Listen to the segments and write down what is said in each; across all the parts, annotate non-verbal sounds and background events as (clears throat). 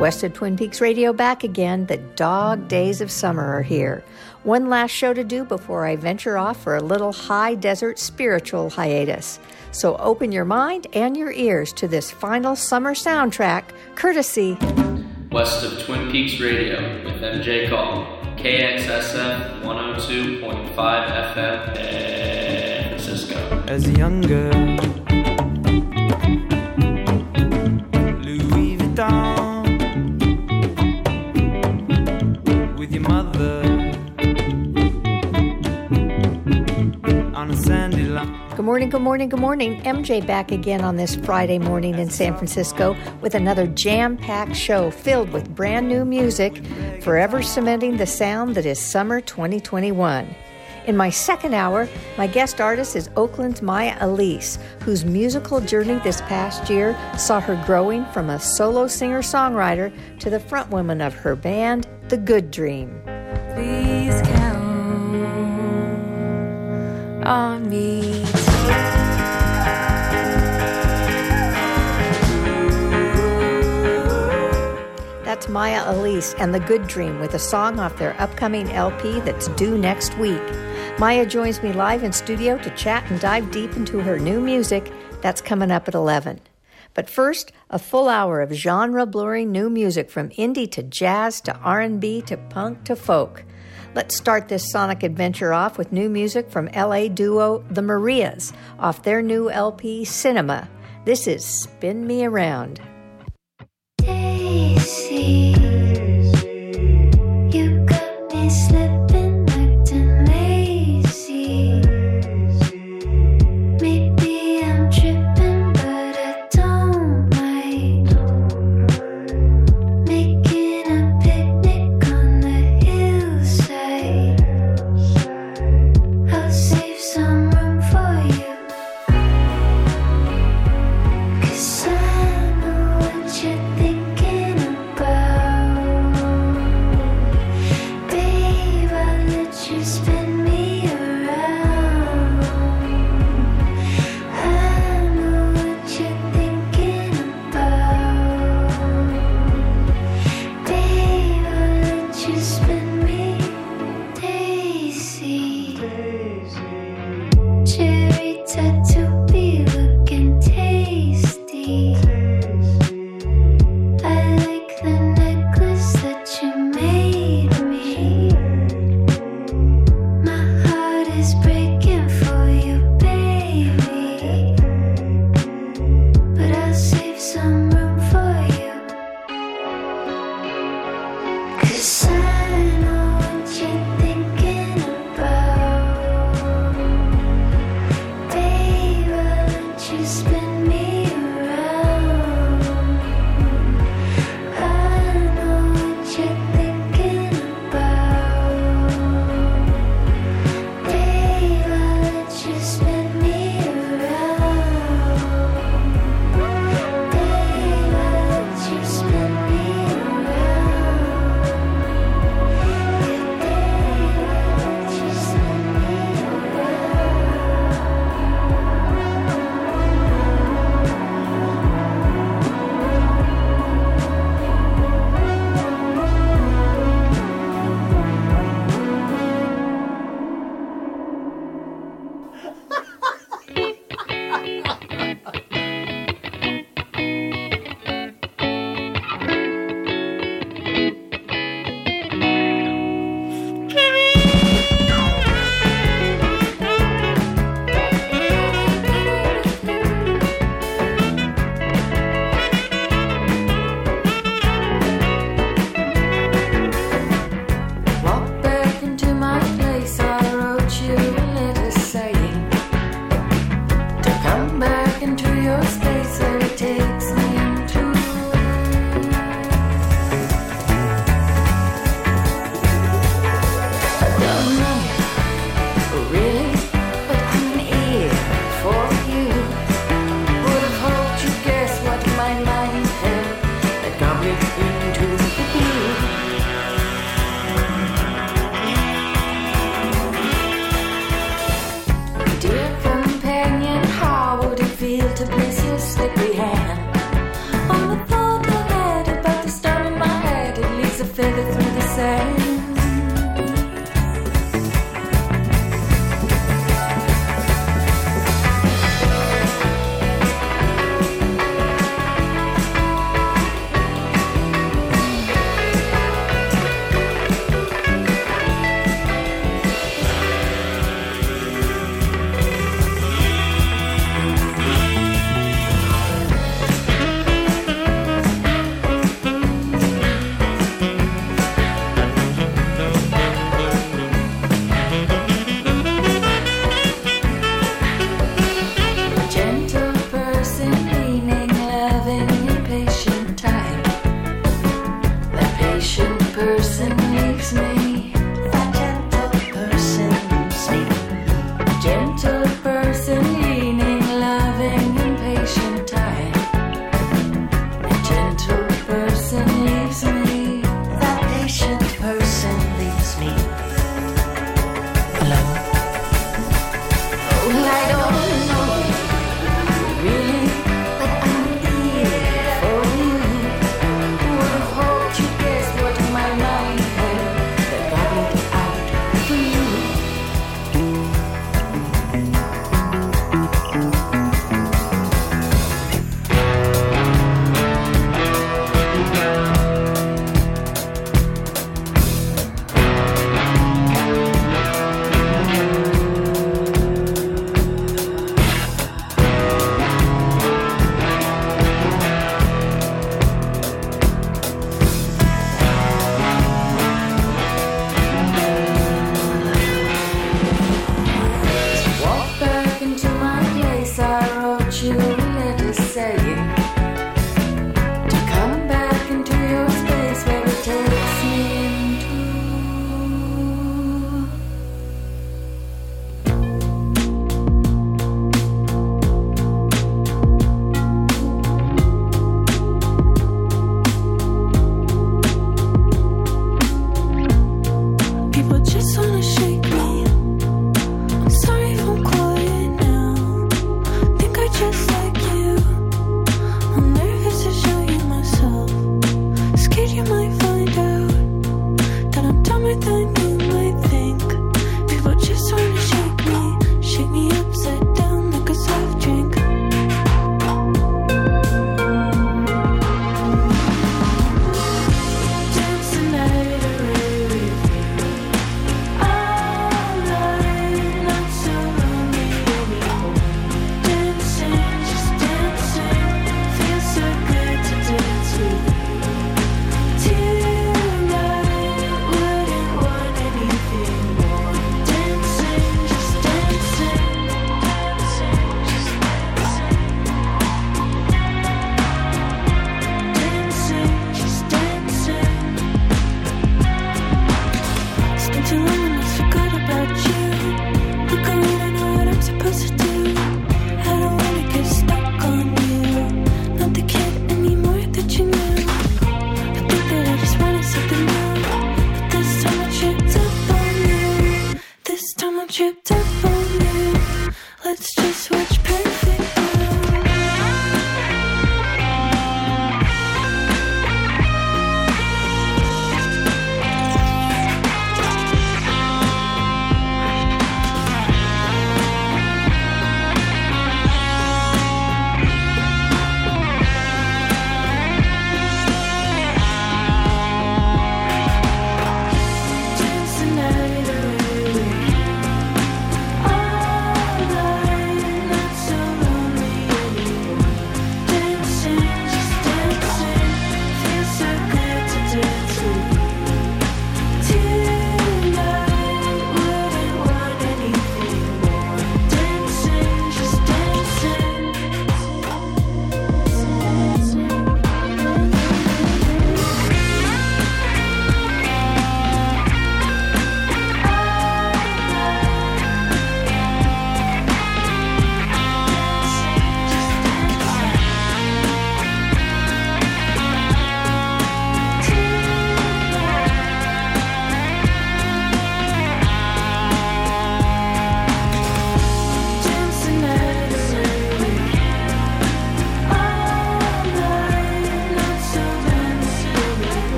West of Twin Peaks Radio back again. The dog days of summer are here. One last show to do before I venture off for a little high desert spiritual hiatus. So open your mind and your ears to this final summer soundtrack, courtesy West of Twin Peaks Radio with MJ Call, KXSF 102.5 FM, San Francisco. As a young girl, Good morning, good morning, good morning. MJ back again on this Friday morning in San Francisco with another jam packed show filled with brand new music, forever cementing the sound that is summer 2021. In my second hour, my guest artist is Oakland's Maya Elise, whose musical journey this past year saw her growing from a solo singer songwriter to the frontwoman of her band, The Good Dream. Please count on me. Maya Elise and The Good Dream with a song off their upcoming LP that's due next week. Maya joins me live in studio to chat and dive deep into her new music. That's coming up at 11. But first, a full hour of genre-blurring new music from indie to jazz to R&B to punk to folk. Let's start this sonic adventure off with new music from LA duo The Marias off their new LP Cinema. This is Spin Me Around. Daisy,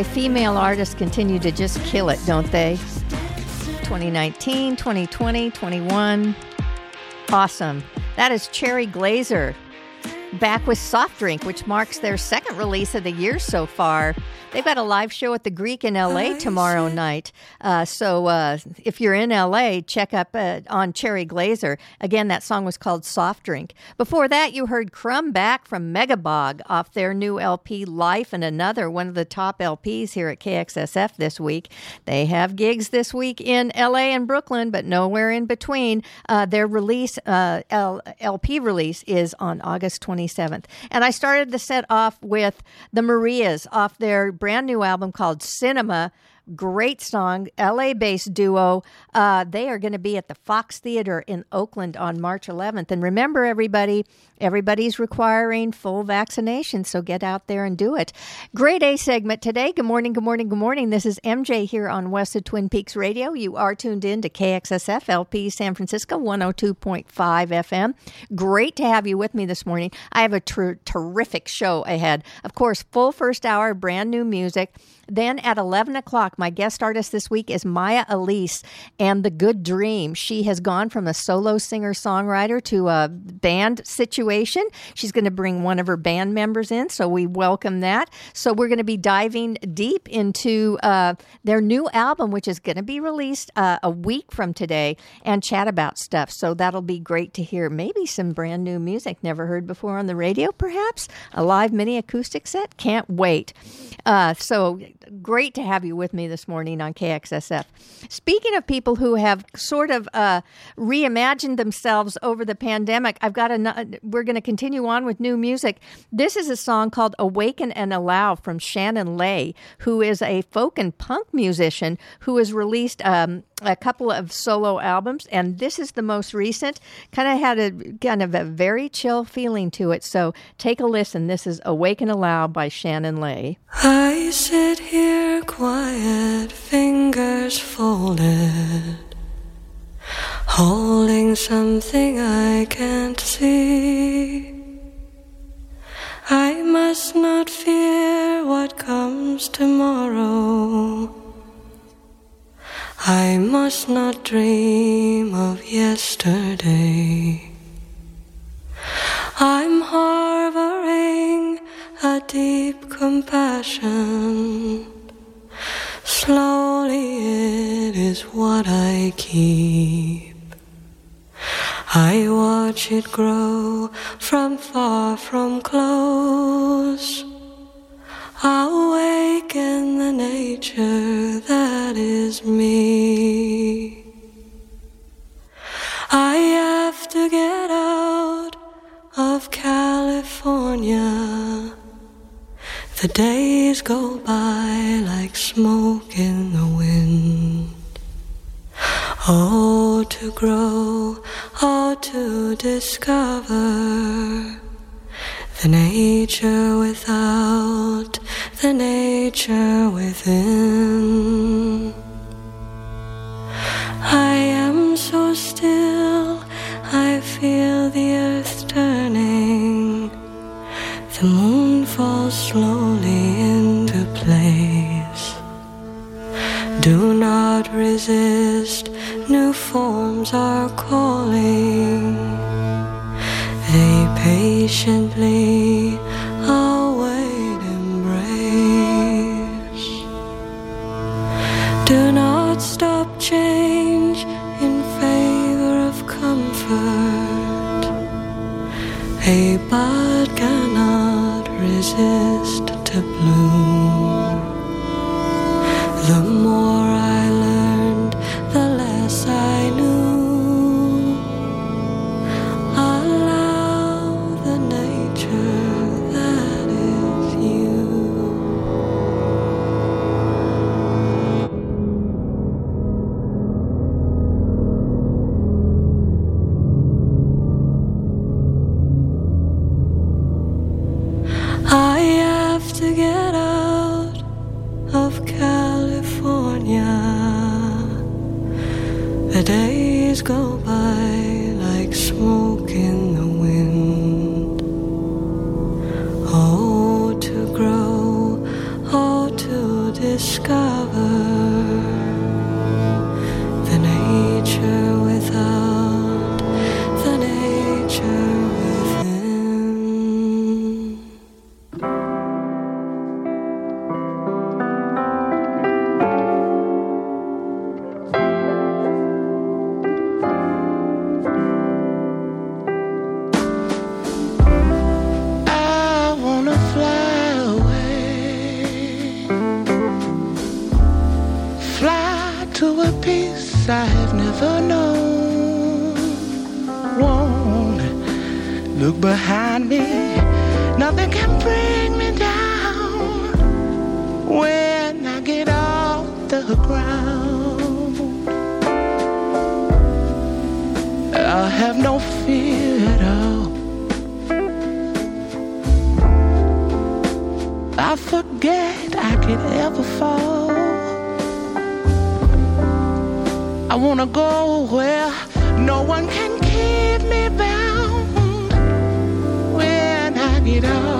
Boy, female artists continue to just kill it, don't they? 2019, 2020, 21. Awesome. That is Cherry Glazerr back with Soft Drink, which marks their second release of the year so far. They've got a live show at the Greek in LA oh, tomorrow night. Uh, so uh, if you're in LA, check up uh, on Cherry Glazerr. Again, that song was called Soft Drink. Before that, you heard Crumb Back from Mega Bog off their new LP Life and Another, one of the top LPs here at KXSF this week. They have gigs this week in LA and Brooklyn, but nowhere in between. Uh, their release, uh, L- LP release, is on August 27th. And I started the set off with the Marias off their brand new album called Cinema. Great song, LA based duo. Uh, they are going to be at the Fox Theater in Oakland on March 11th. And remember, everybody, everybody's requiring full vaccination, so get out there and do it. Great A segment today. Good morning, good morning, good morning. This is MJ here on West of Twin Peaks Radio. You are tuned in to KXSF LP San Francisco 102.5 FM. Great to have you with me this morning. I have a ter- terrific show ahead. Of course, full first hour, brand new music. Then at 11 o'clock, my guest artist this week is Maya Elise and The Good Dream. She has gone from a solo singer songwriter to a band situation. She's going to bring one of her band members in, so we welcome that. So we're going to be diving deep into uh, their new album, which is going to be released uh, a week from today, and chat about stuff. So that'll be great to hear. Maybe some brand new music never heard before on the radio, perhaps a live mini acoustic set. Can't wait. Uh, so great to have you with me this morning on KXSF. Speaking of people who have sort of uh, reimagined themselves over the pandemic, I've got a. going to continue on with new music. This is a song called "Awaken and Allow" from Shannon Lay, who is a folk and punk musician who has released. Um, a couple of solo albums, and this is the most recent. Kind of had a kind of a very chill feeling to it. So take a listen. This is Awaken and Allow" by Shannon Lay. I sit here quiet, fingers folded, holding something I can't see. I must not fear what comes tomorrow. I must not dream of yesterday. I'm harboring a deep compassion. Slowly, it is what I keep. I watch it grow from far from close. Awaken the nature that is me. I have to get out of California. The days go by like smoke in the wind. Oh, to grow, oh, to discover the nature without, the nature within. I am so still, I feel the earth turning. The moon falls slowly into place. Do not resist, new forms are calling. They patiently await embrace. Do not stop change in favor of comfort. A cannot resist peace I have never known. Won't look behind me, nothing can bring me down when I get off the ground. I have no fear at all. I forget I could ever fall. I wanna go where no one can keep me bound when I get off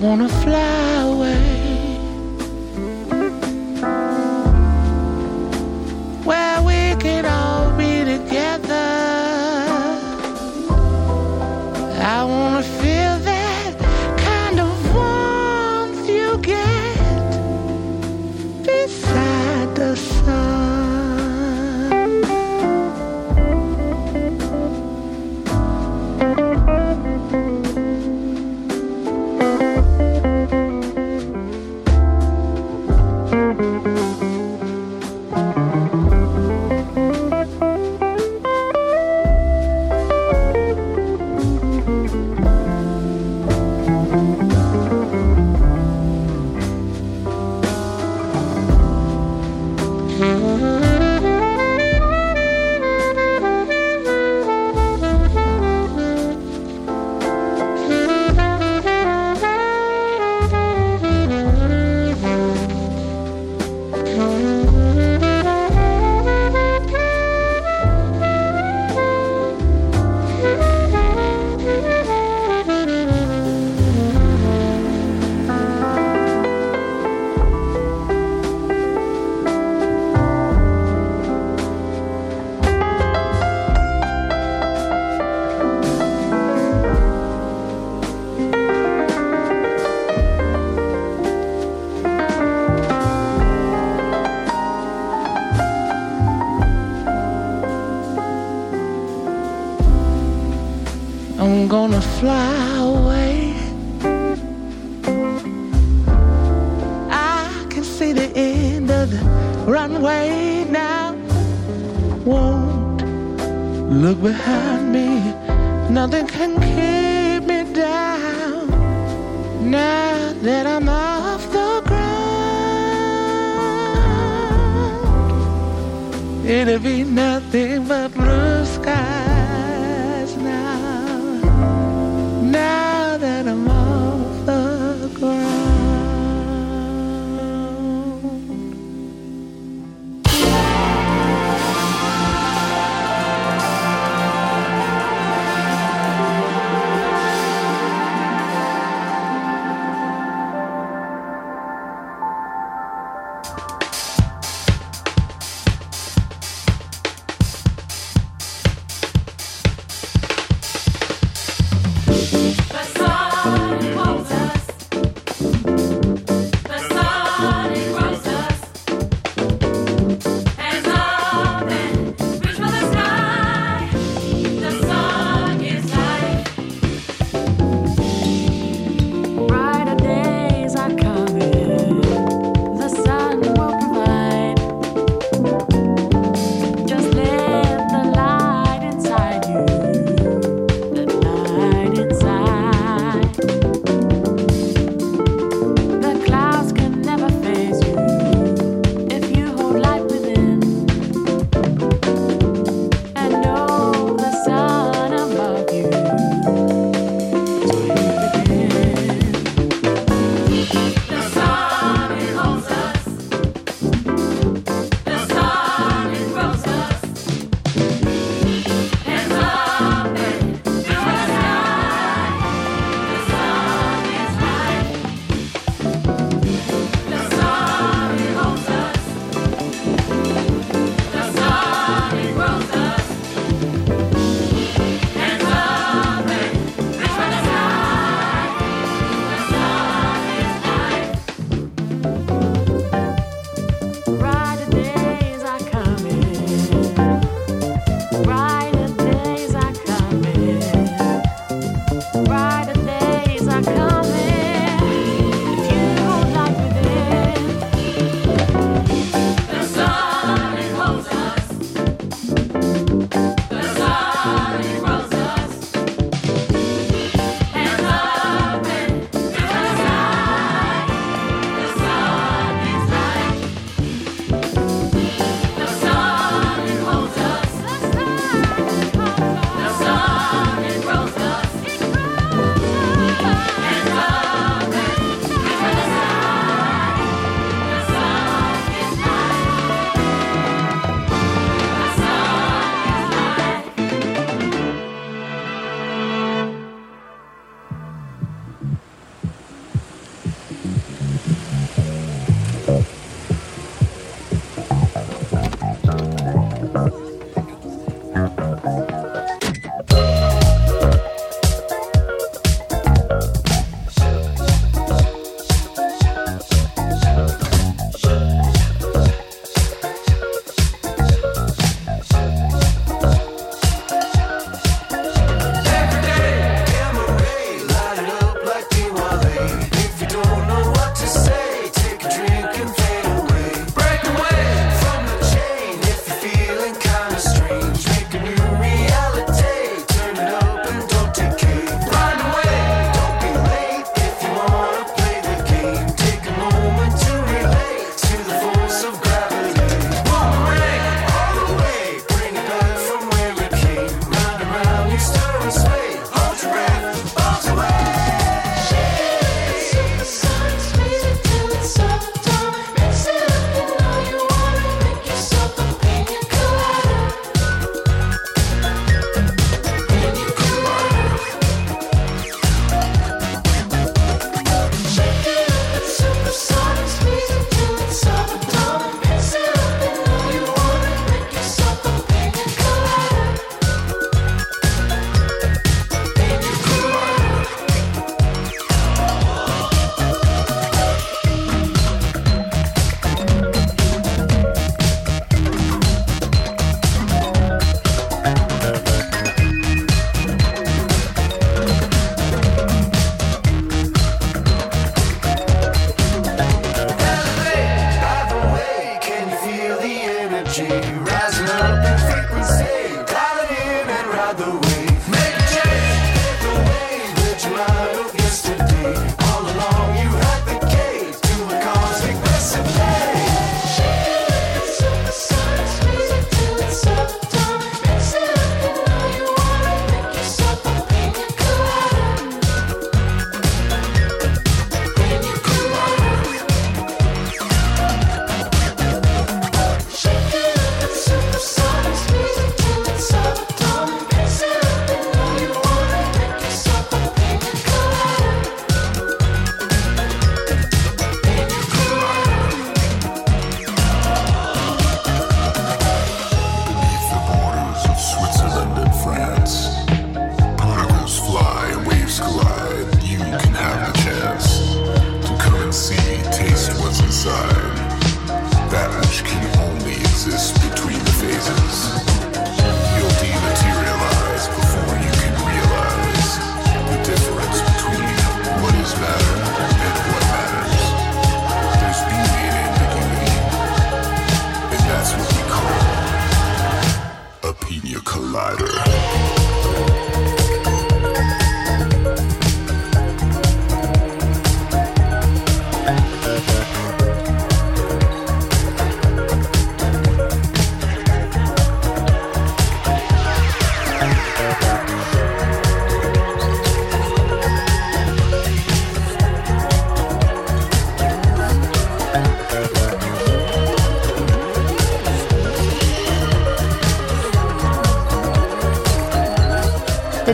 wanna fly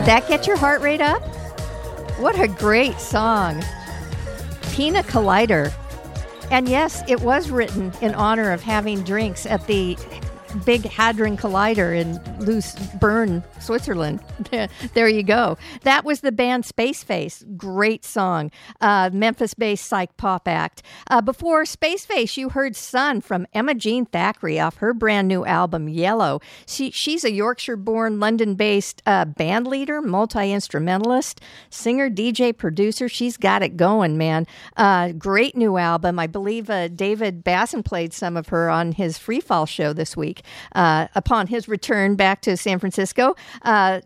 that get your heart rate up? What a great song. Pina Collider. And yes, it was written in honor of having drinks at the Big Hadron Collider in Luce Bern, Switzerland. (laughs) there you go. That was the band Space Face. Great song. Uh, Memphis based psych pop act. Uh, before Space Face, you heard Sun from Emma Jean Thackeray off her brand new album Yellow. She, she's a Yorkshire born, London based uh, band leader, multi instrumentalist, singer, DJ, producer. She's got it going, man. Uh, great new album. I believe uh, David Basson played some of her on his Freefall show this week. Uh, upon his return back to San Francisco, uh,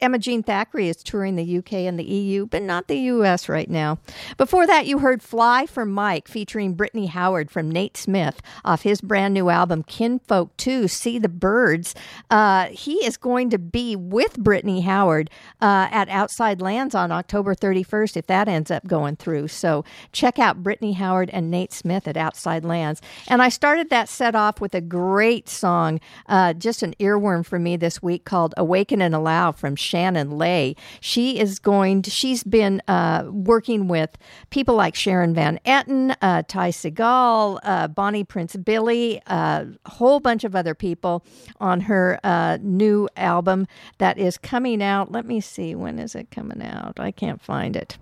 Emma Jean Thackeray is touring the UK and the EU, but not the US right now. Before that, you heard Fly for Mike featuring Brittany Howard from Nate Smith off his brand new album Kinfolk 2 See the Birds. Uh, he is going to be with Brittany Howard uh, at Outside Lands on October 31st if that ends up going through. So check out Brittany Howard and Nate Smith at Outside Lands. And I started that set off with a great song, uh, just an earworm for me this week called Awaken and Allow from Shannon Lay. She is going to, she's been uh, working with people like Sharon Van Etten, uh, Ty Segall, uh, Bonnie Prince Billy, uh, a whole bunch of other people on her uh, new album that is coming out. Let me see, when is it coming out? I can't find it.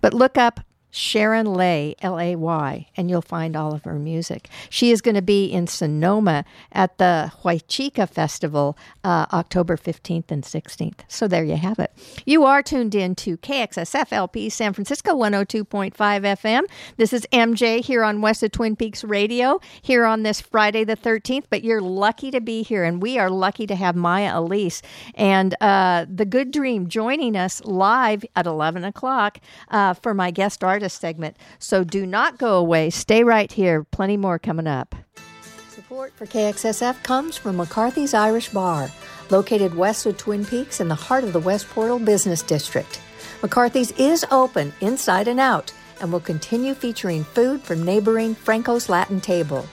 But look up Sharon Lay, L A Y, and you'll find all of her music. She is going to be in Sonoma at the Huichica Festival uh, October 15th and 16th. So there you have it. You are tuned in to KXSFLP San Francisco 102.5 FM. This is MJ here on West of Twin Peaks Radio here on this Friday the 13th, but you're lucky to be here, and we are lucky to have Maya Elise and uh, The Good Dream joining us live at 11 o'clock uh, for my guest artist segment. So do not go away. Stay right here. Plenty more coming up. Support for KXSF comes from McCarthy's Irish Bar, located west of Twin Peaks in the heart of the West Portal Business District. McCarthy's is open inside and out and will continue featuring food from neighboring Franco's Latin Table.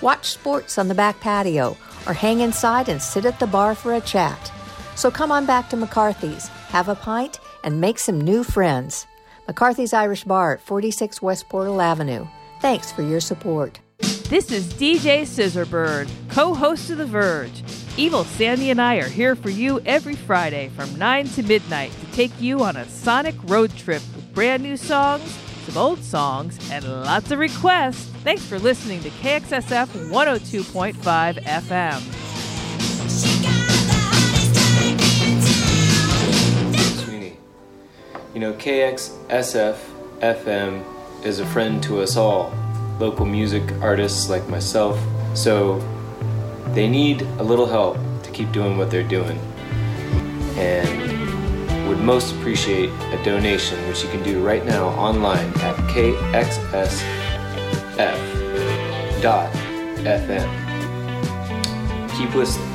Watch sports on the back patio or hang inside and sit at the bar for a chat. So come on back to McCarthy's, have a pint, and make some new friends. McCarthy's Irish Bar at 46 West Portal Avenue. Thanks for your support. This is DJ Scissorbird, co host of The Verge. Evil Sandy and I are here for you every Friday from 9 to midnight to take you on a sonic road trip with brand new songs, some old songs, and lots of requests. Thanks for listening to KXSF 102.5 FM. You know, KXSF FM is a friend to us all, local music artists like myself, so they need a little help to keep doing what they're doing. And would most appreciate a donation, which you can do right now online at kxsf.fm. Keep listening.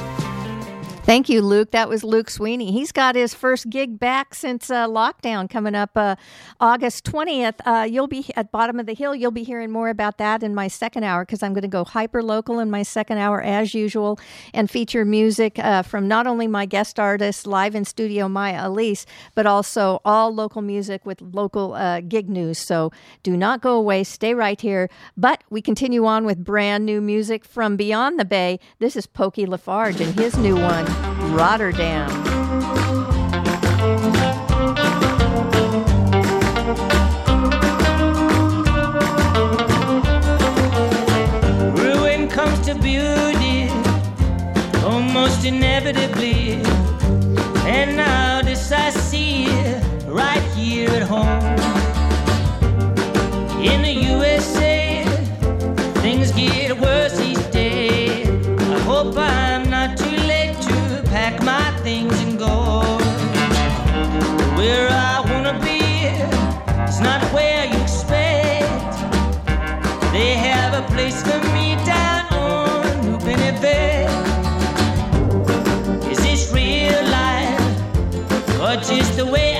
Thank you, Luke. That was Luke Sweeney. He's got his first gig back since uh, lockdown coming up uh, August 20th. Uh, you'll be at Bottom of the Hill. You'll be hearing more about that in my second hour because I'm going to go hyper local in my second hour as usual and feature music uh, from not only my guest artists live in studio, Maya Elise, but also all local music with local uh, gig news. So do not go away. Stay right here. But we continue on with brand new music from beyond the Bay. This is Pokey LaFarge and his new one. Rotterdam. Ruin comes to beauty almost inevitably. And now this I see right here at home. Place for me down on New Benefit. Is this real life or just the way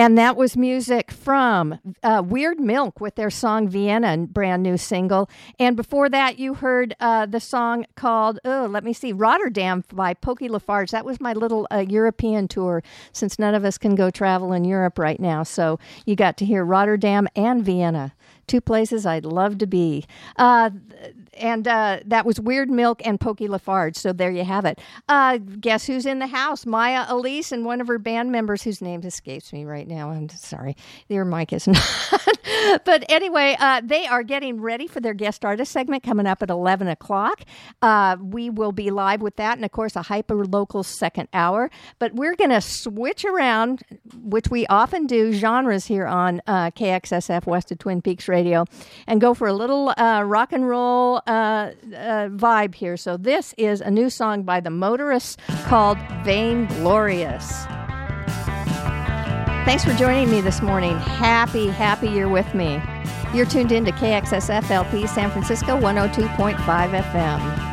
And that was music from uh, Weird Milk with their song Vienna, brand new single. And before that, you heard uh, the song called, oh, let me see, Rotterdam by Pokey LaFarge. That was my little uh, European tour since none of us can go travel in Europe right now. So you got to hear Rotterdam and Vienna. Two places I'd love to be. And uh, that was Weird Milk and Pokey LaFarge. So there you have it. Uh, guess who's in the house? Maya Elise and one of her band members whose name escapes me right now. I'm sorry. Your mic is (laughs) not. but anyway, uh, they are getting ready for their guest artist segment coming up at 11 o'clock. Uh, we will be live with that and, of course, a hyper local second hour. But we're going to switch around, which we often do, genres here on uh, KXSF West of Twin Peaks Radio and go for a little uh, rock and roll uh, uh, vibe here. So this is a new song by the Motorists called Vainglorious. Thanks for joining me this morning. Happy, happy you're with me. You're tuned in to KXSF LP San Francisco 102.5 FM.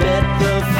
bet the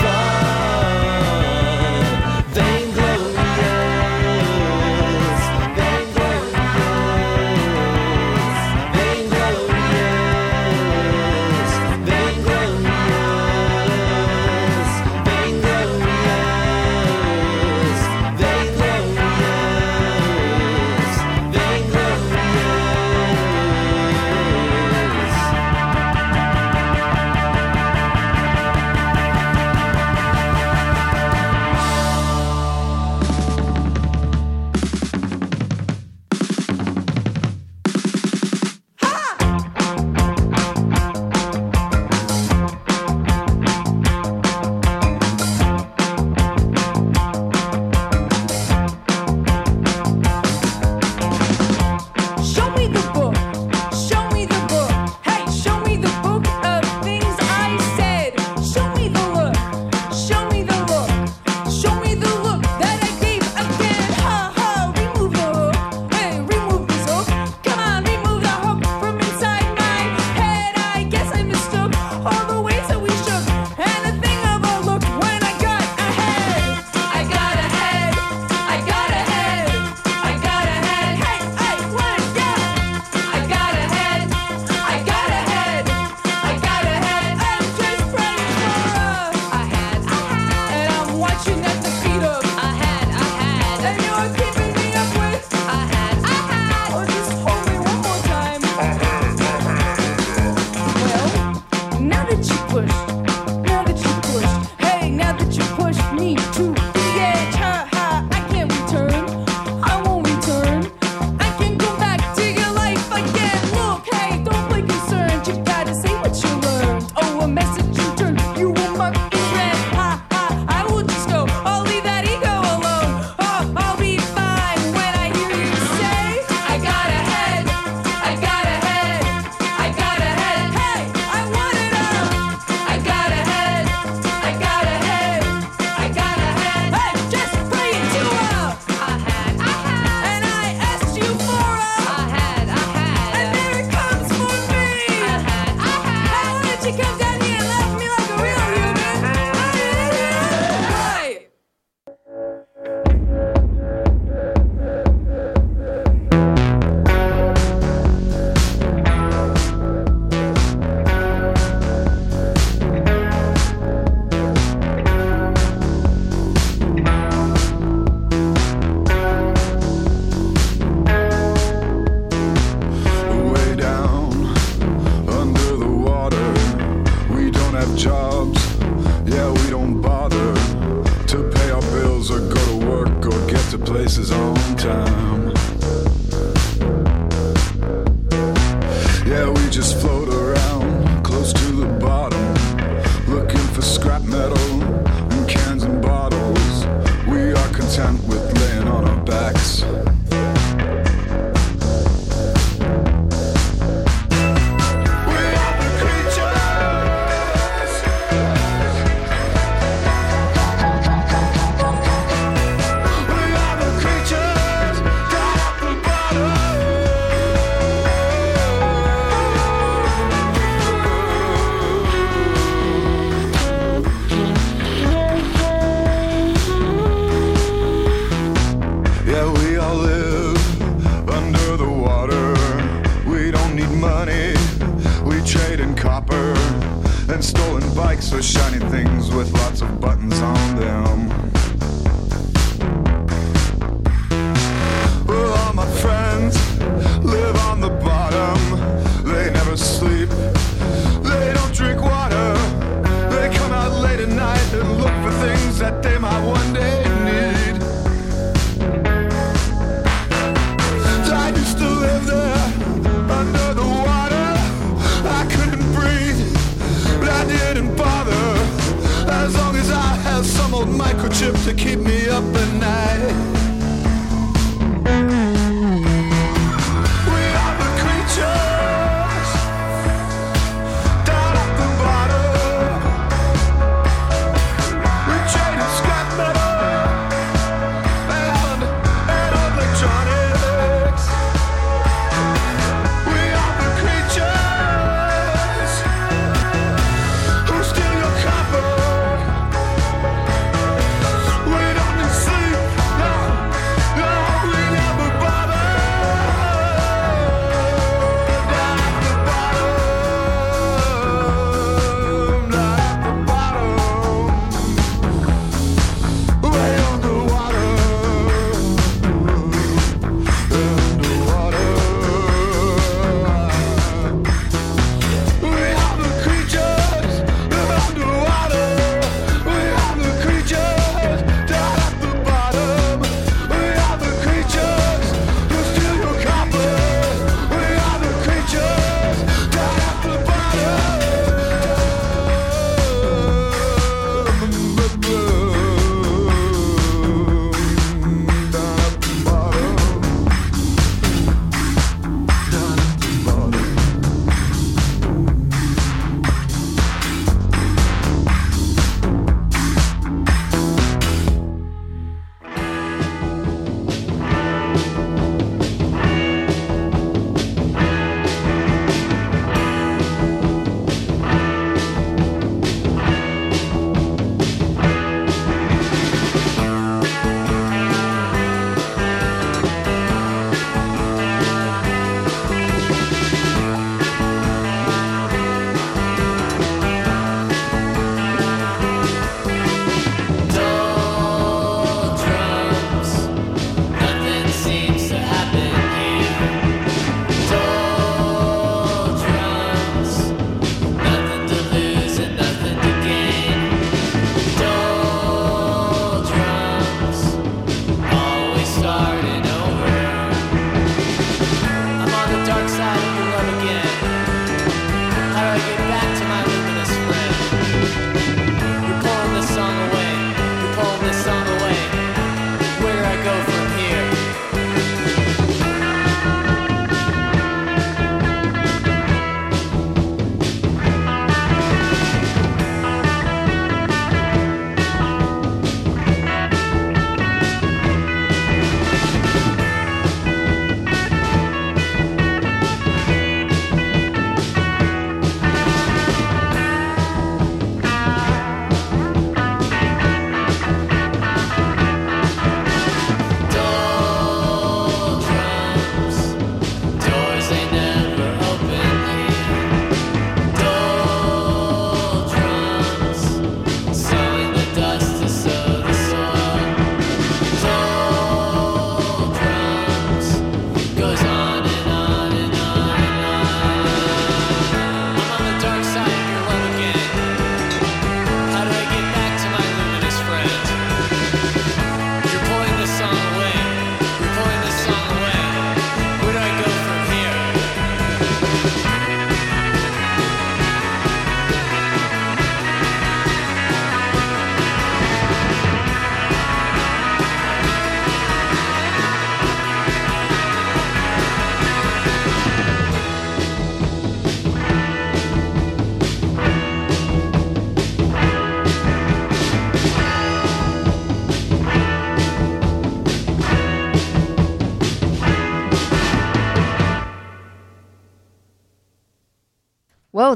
money. We trade in copper and stolen bikes for shiny things with lots of buttons on them. chip to keep me up at night.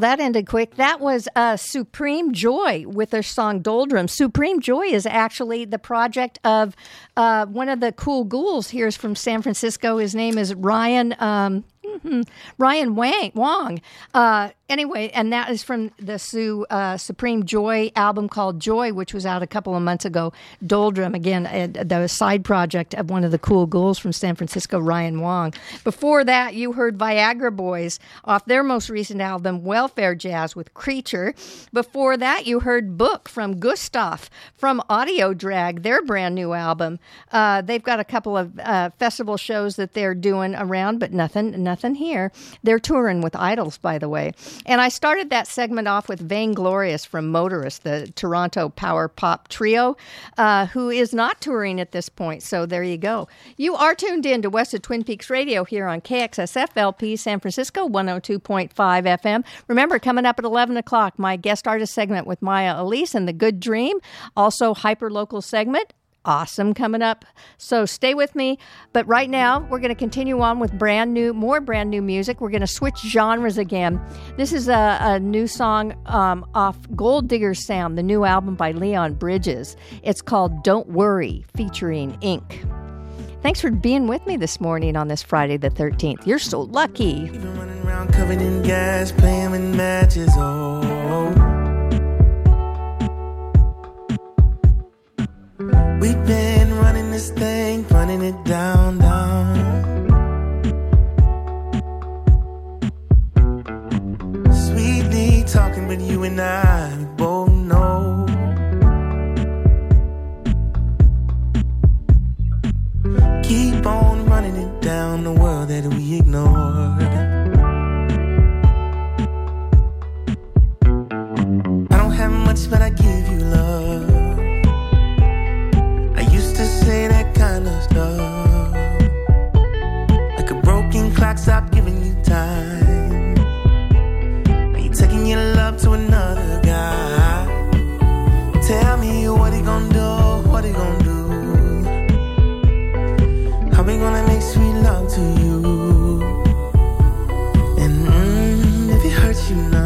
That ended quick. That was uh, Supreme Joy with their song Doldrum. Supreme Joy is actually the project of uh, one of the cool ghouls here is from San Francisco. His name is Ryan. Um, (laughs) Ryan Wang Wong. Uh, anyway, and that is from the Su, uh, Supreme Joy album called Joy, which was out a couple of months ago. Doldrum again, uh, the side project of one of the cool ghouls from San Francisco, Ryan Wong. Before that, you heard Viagra Boys off their most recent album, Welfare Jazz with Creature. Before that, you heard Book from Gustaf from Audio Drag, their brand new album. Uh, they've got a couple of uh, festival shows that they're doing around, but nothing, nothing here. They're touring with Idles, by the way. And I started that segment off with Vainglorious from Motorist, the Toronto power pop trio, uh, who is not touring at this point. So there you go. You are tuned in to West of Twin Peaks Radio here on KXSF LP San Francisco 102.5 FM. Remember, coming up at 11 o'clock, my guest artist segment with Maya Elise and The Good Dream. Also, hyper local segment awesome coming up. So stay with me. But right now, we're going to continue on with brand new, more brand new music. We're going to switch genres again. This is a, a new song um, off Gold-Diggers Sound, the new album by Leon Bridges. It's called Don't Worry, featuring Ink. Thanks for being with me this morning on this Friday the 13th. You're so lucky. We've been running this thing, running it down, down. Sweetly talking, but you and I we both know. Keep on running it down the world that we ignored. I don't have much, but I give clock, stop giving you time. Are you taking your love to another guy? Tell me what he gonna do, what he gonna do. How we gonna make sweet love to you? And mm, if it hurts you now,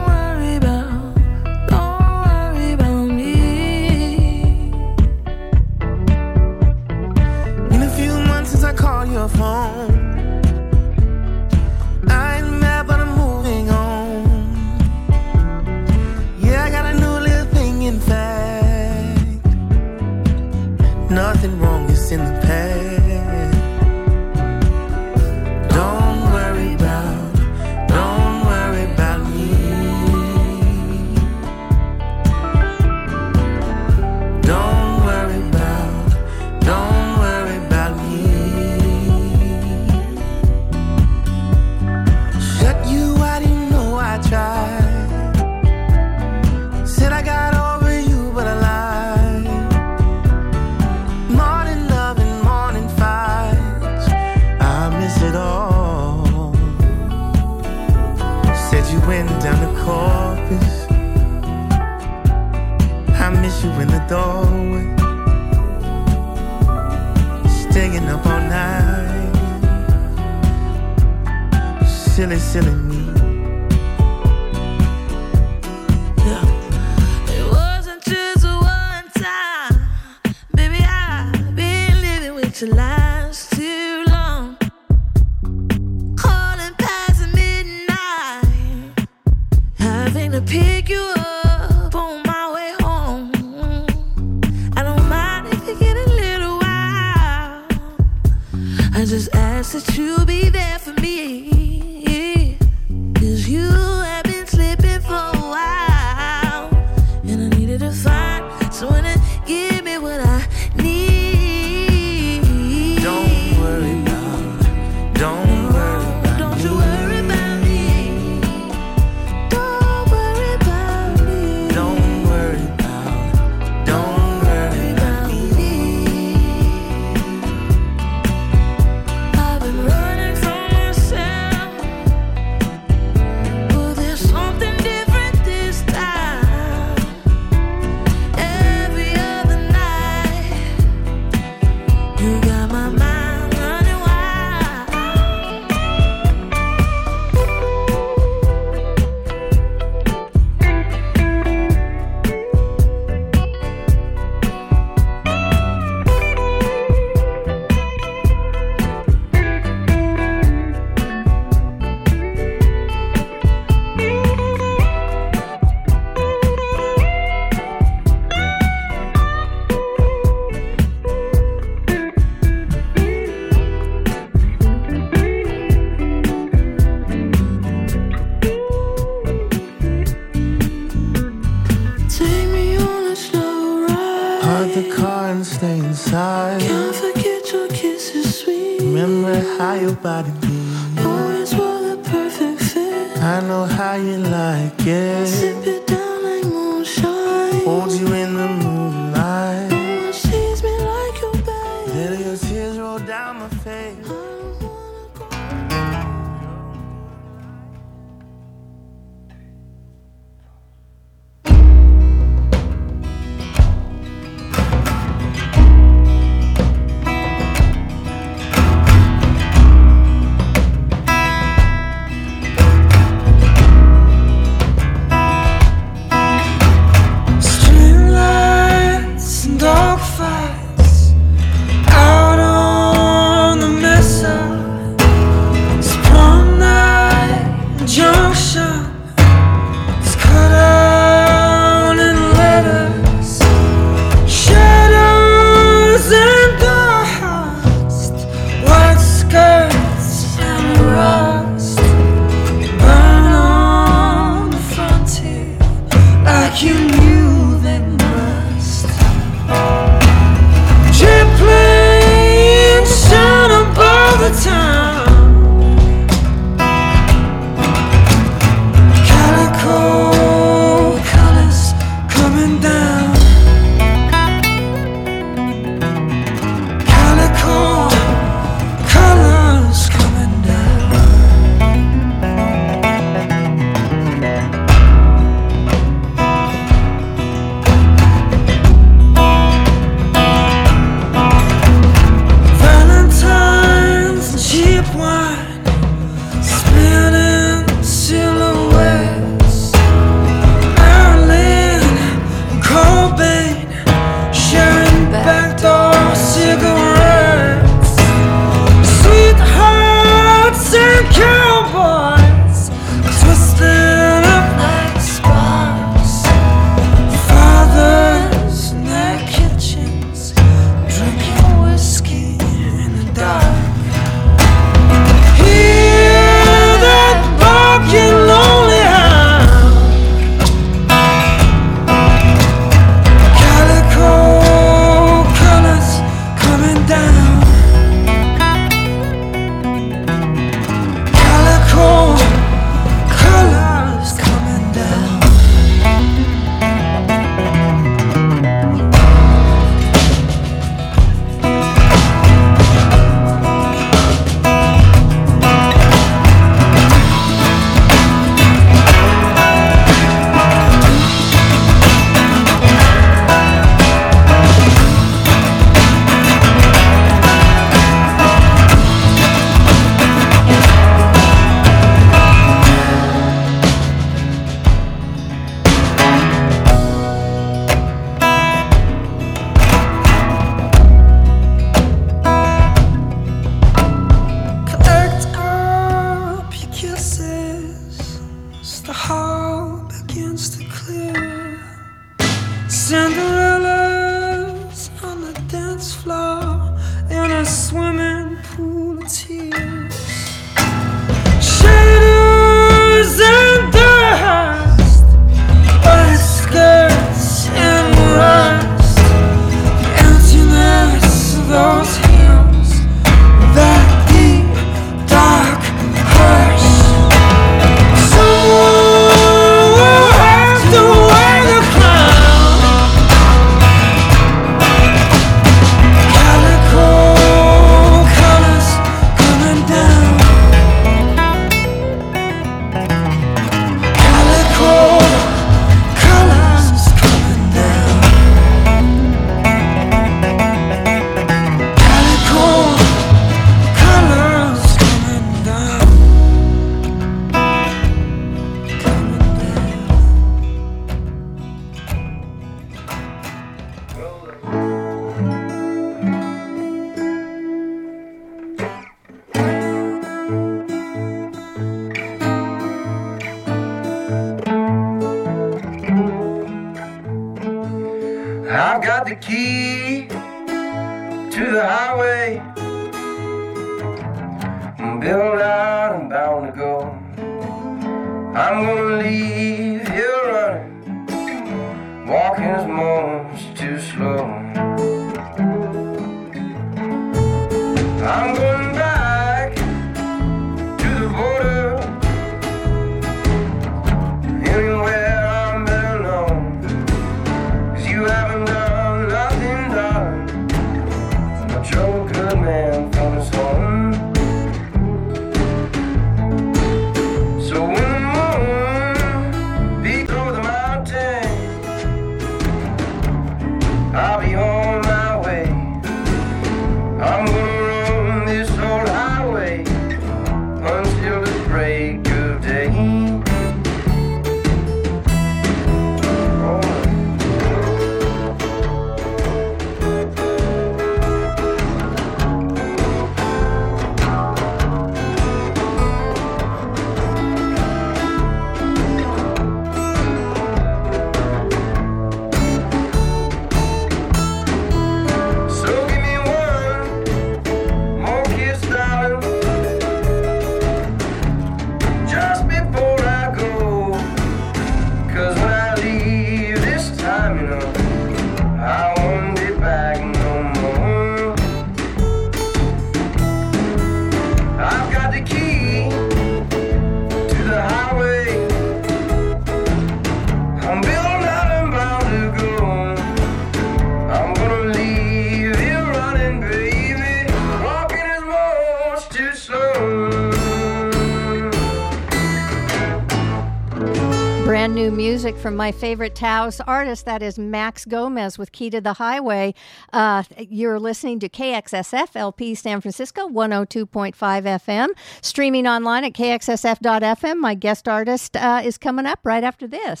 from my favorite Taos artist, that is Max Gomez with Key to the Highway. Uh, you're listening to KXSF LP San Francisco 102.5 FM, streaming online at kxsf.fm. My guest artist uh, is coming up right after this.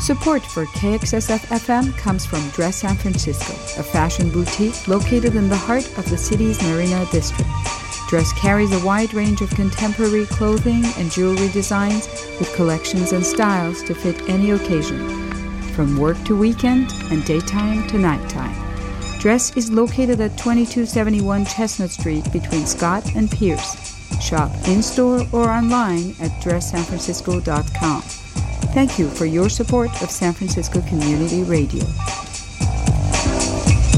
Support for KXSF FM comes from Dress San Francisco, a fashion boutique located in the heart of the city's Marina District. Dress carries a wide range of contemporary clothing and jewelry designs with collections and styles to fit any occasion, from work to weekend and daytime to nighttime. Dress is located at 2271 Chestnut Street between Scott and Pierce. Shop in store or online at dresssanfrancisco.com. Thank you for your support of San Francisco Community Radio.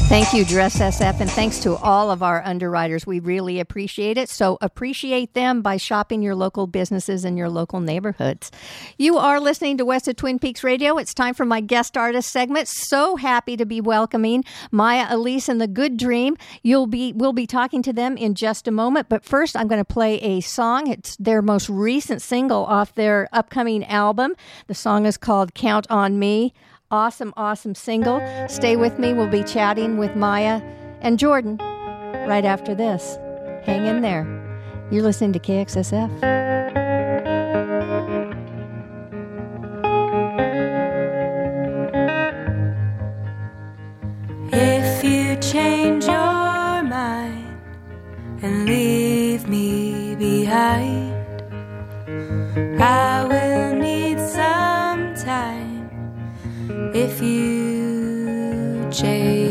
Thank you, Dress SF, and thanks to all of our underwriters. We really appreciate it. So appreciate them by shopping your local businesses in your local neighborhoods. You are listening to West of Twin Peaks Radio. It's time for my guest artist segment. So happy to be welcoming Maya Elise and the Good Dream. You'll be we'll be talking to them in just a moment, but first I'm going to play a song. It's their most recent single off their upcoming album. The song is called Count on Me awesome, awesome single. Stay with me. We'll be chatting with Maya and Jordan right after this. Hang in there. You're listening to KXSF. If you change your mind and leave me behind, I will If you change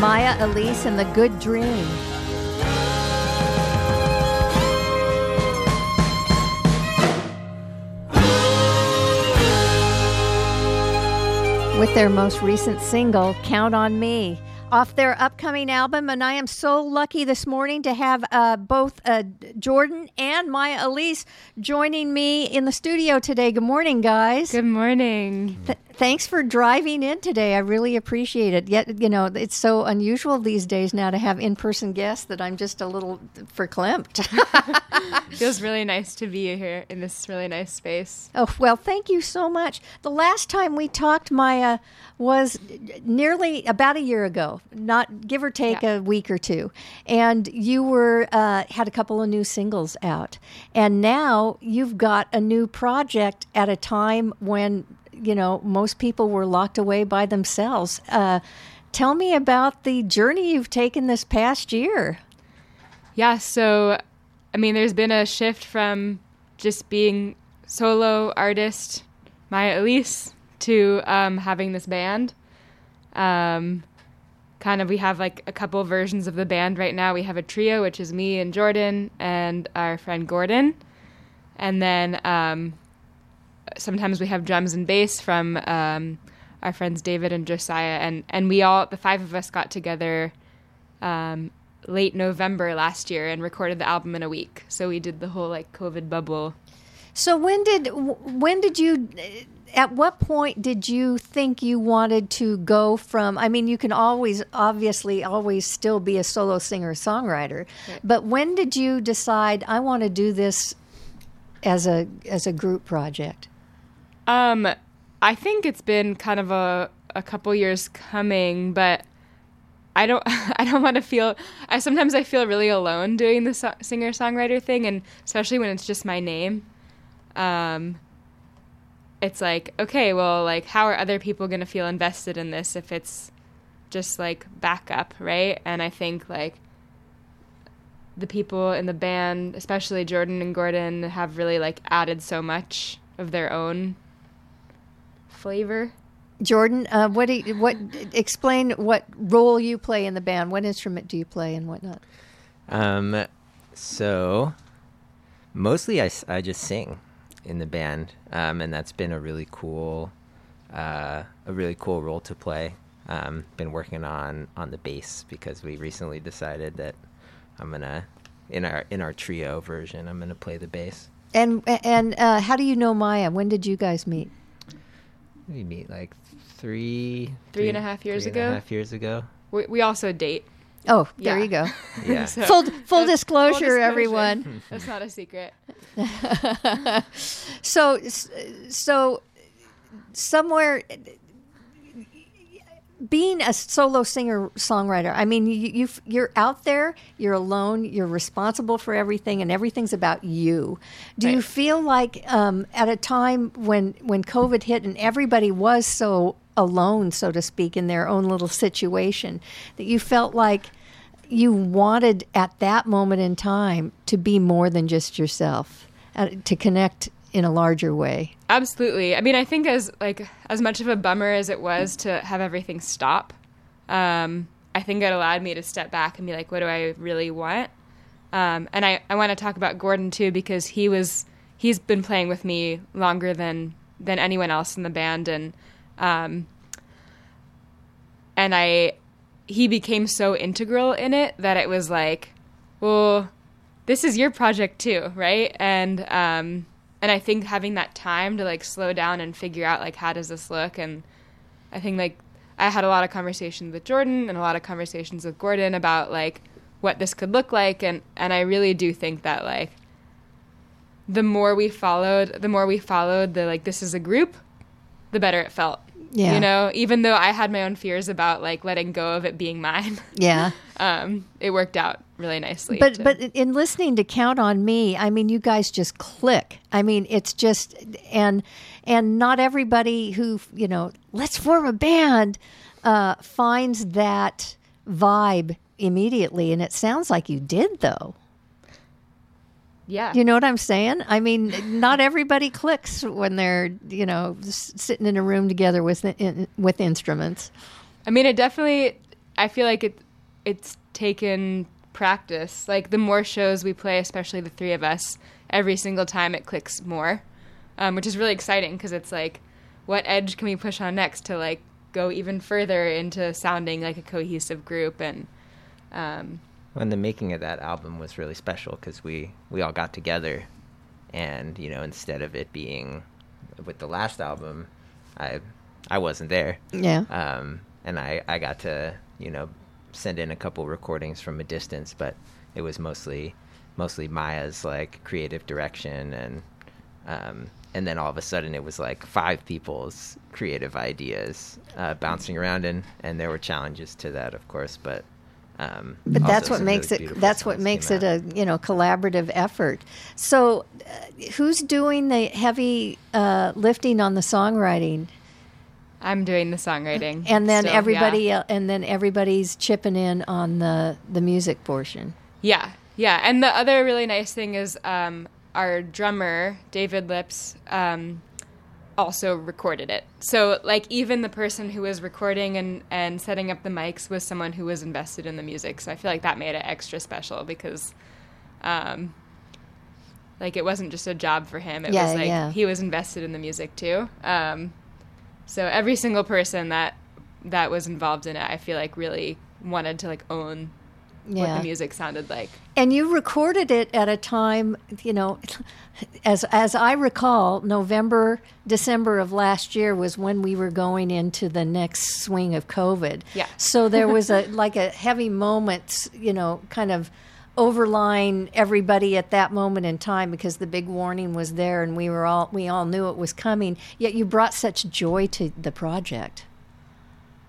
Maya Elise and the Good Dream. With their most recent single, Count on Me, off their upcoming album. And I am so lucky this morning to have uh, both uh, Jordan and Maya Elise joining me in the studio today. Good morning, guys. Good morning. Th- thanks for driving in today. I really appreciate it. Yet, you know, it's so unusual these days now to have in-person guests that I'm just a little verklempt. (laughs) Feels really nice to be here in this really nice space. Oh, well, thank you so much. The last time we talked, Maya, was nearly about a year ago, not give or take a week or two. And you were uh, had a couple of new singles out. And now you've got a new project at a time when, you know, most people were locked away by themselves. Uh, tell me about the journey you've taken this past year. Yeah, so I mean, there's been a shift from just being solo artist Maya Elise to um, having this band. Um, kind of, we have like a couple versions of the band right now. We have a trio, which is me and Jordan and our friend Gordon, and then um, sometimes we have drums and bass from um, our friends David and Josiah, and and we all the five of us got together um, late November last year and recorded the album in a week. So we did the whole like COVID bubble. So when did when did you at what point did you think you wanted to go from I mean you can always obviously always still be a solo singer songwriter Right. but when did you decide I want to do this as a as a group project? Um, I think it's been kind of a a couple years coming, but I don't (laughs) I don't want to feel. I sometimes I feel really alone doing the so- singer songwriter thing, and especially when it's just my name. Um, it's like okay, well, like how are other people gonna feel invested in this if it's just like backup, right? And I think like the people in the band, especially Jordan and Gordon, have really like added so much of their own flavor. Jordan, uh, what do you, what explain what role you play in the band? What instrument do you play and whatnot? Um, so mostly I, I just sing in the band, um, and that's been a really cool, uh, a really cool role to play. Um, been working on on the bass because we recently decided that I'm gonna in our in our trio version I'm gonna play the bass. And and uh, how do you know Maya? When did you guys meet? We meet like three Three and a half years three and a ago? half years ago. We, we also date. Oh, there Yeah. you go. (laughs) Yeah. So- full full That's- disclosure, everyone. (laughs) (laughs) That's not a secret. so so somewhere being a solo singer songwriter i mean you, you you're out there you're alone you're responsible for everything and everything's about you. Do you feel like um, at a time when when covid hit and everybody was so alone so to speak in their own little situation that you felt like you wanted at that moment in time to be more than just yourself uh, to connect in a larger way Absolutely. I mean, I think as like as much of a bummer as it was to have everything stop, um, I think it allowed me to step back and be like, what do I really want? Um, and I, I want to talk about Gordon too because he was he's been playing with me longer than than anyone else in the band and um, and I he became so integral in it that it was like, well, this is your project too, right? And um, and I think having that time to like slow down and figure out like how does this look, and I think like I had a lot of conversations with Jordan and a lot of conversations with Gordon about like what this could look like, and and I really do think that like the more we followed, the more we followed the like this is a group, the better it felt. Yeah. You know, even though I had my own fears about like letting go of it being mine. (laughs) Yeah. um, it worked out really nicely. But to- but in listening to Count on Me, I mean, you guys just click. I mean, it's just and and not everybody who you know, let's form a band, uh, finds that vibe immediately. And it sounds like you did, though. Yeah. You know what I'm saying? I mean, not everybody clicks when they're you know sitting in a room together with in, with instruments. I mean, it definitely I feel like it it's taken practice. Like the more shows we play, especially the three of us, every single time it clicks more, um, which is really exciting because it's like, what edge can we push on next to like go even further into sounding like a cohesive group and um, When the making of that album was really special because we we all got together, and you know instead of it being with the last album, I I wasn't there. Yeah. Um, and I I got to you know send in a couple recordings from a distance, but it was mostly mostly Maya's like creative direction and um, and then all of a sudden it was like five people's creative ideas uh, bouncing around and and there were challenges to that of course but um, But that's what makes really it that's what makes came it a you know collaborative effort. So, uh, who's doing the heavy uh, lifting on the songwriting? I'm doing the songwriting, and then so, everybody yeah. and then everybody's chipping in on the the music portion. Yeah, yeah. And the other really nice thing is um, our drummer, David Lips, um, also recorded it. So, like, even the person who was recording and, and setting up the mics was someone who was invested in the music. So, I feel like that made it extra special because, um, like, it wasn't just a job for him. It Yeah, was like yeah. he was invested in the music too. Um, so, every single person that that was involved in it, I feel like really wanted to like own what the music sounded like. And you recorded it at a time, you know, as as I recall, November, December of last year was when we were going into the next swing of COVID. Yeah. So there was a (laughs) like a heavy moment, you know, kind of overlying everybody at that moment in time because the big warning was there and we were all we all knew it was coming. Yet you brought such joy to the project.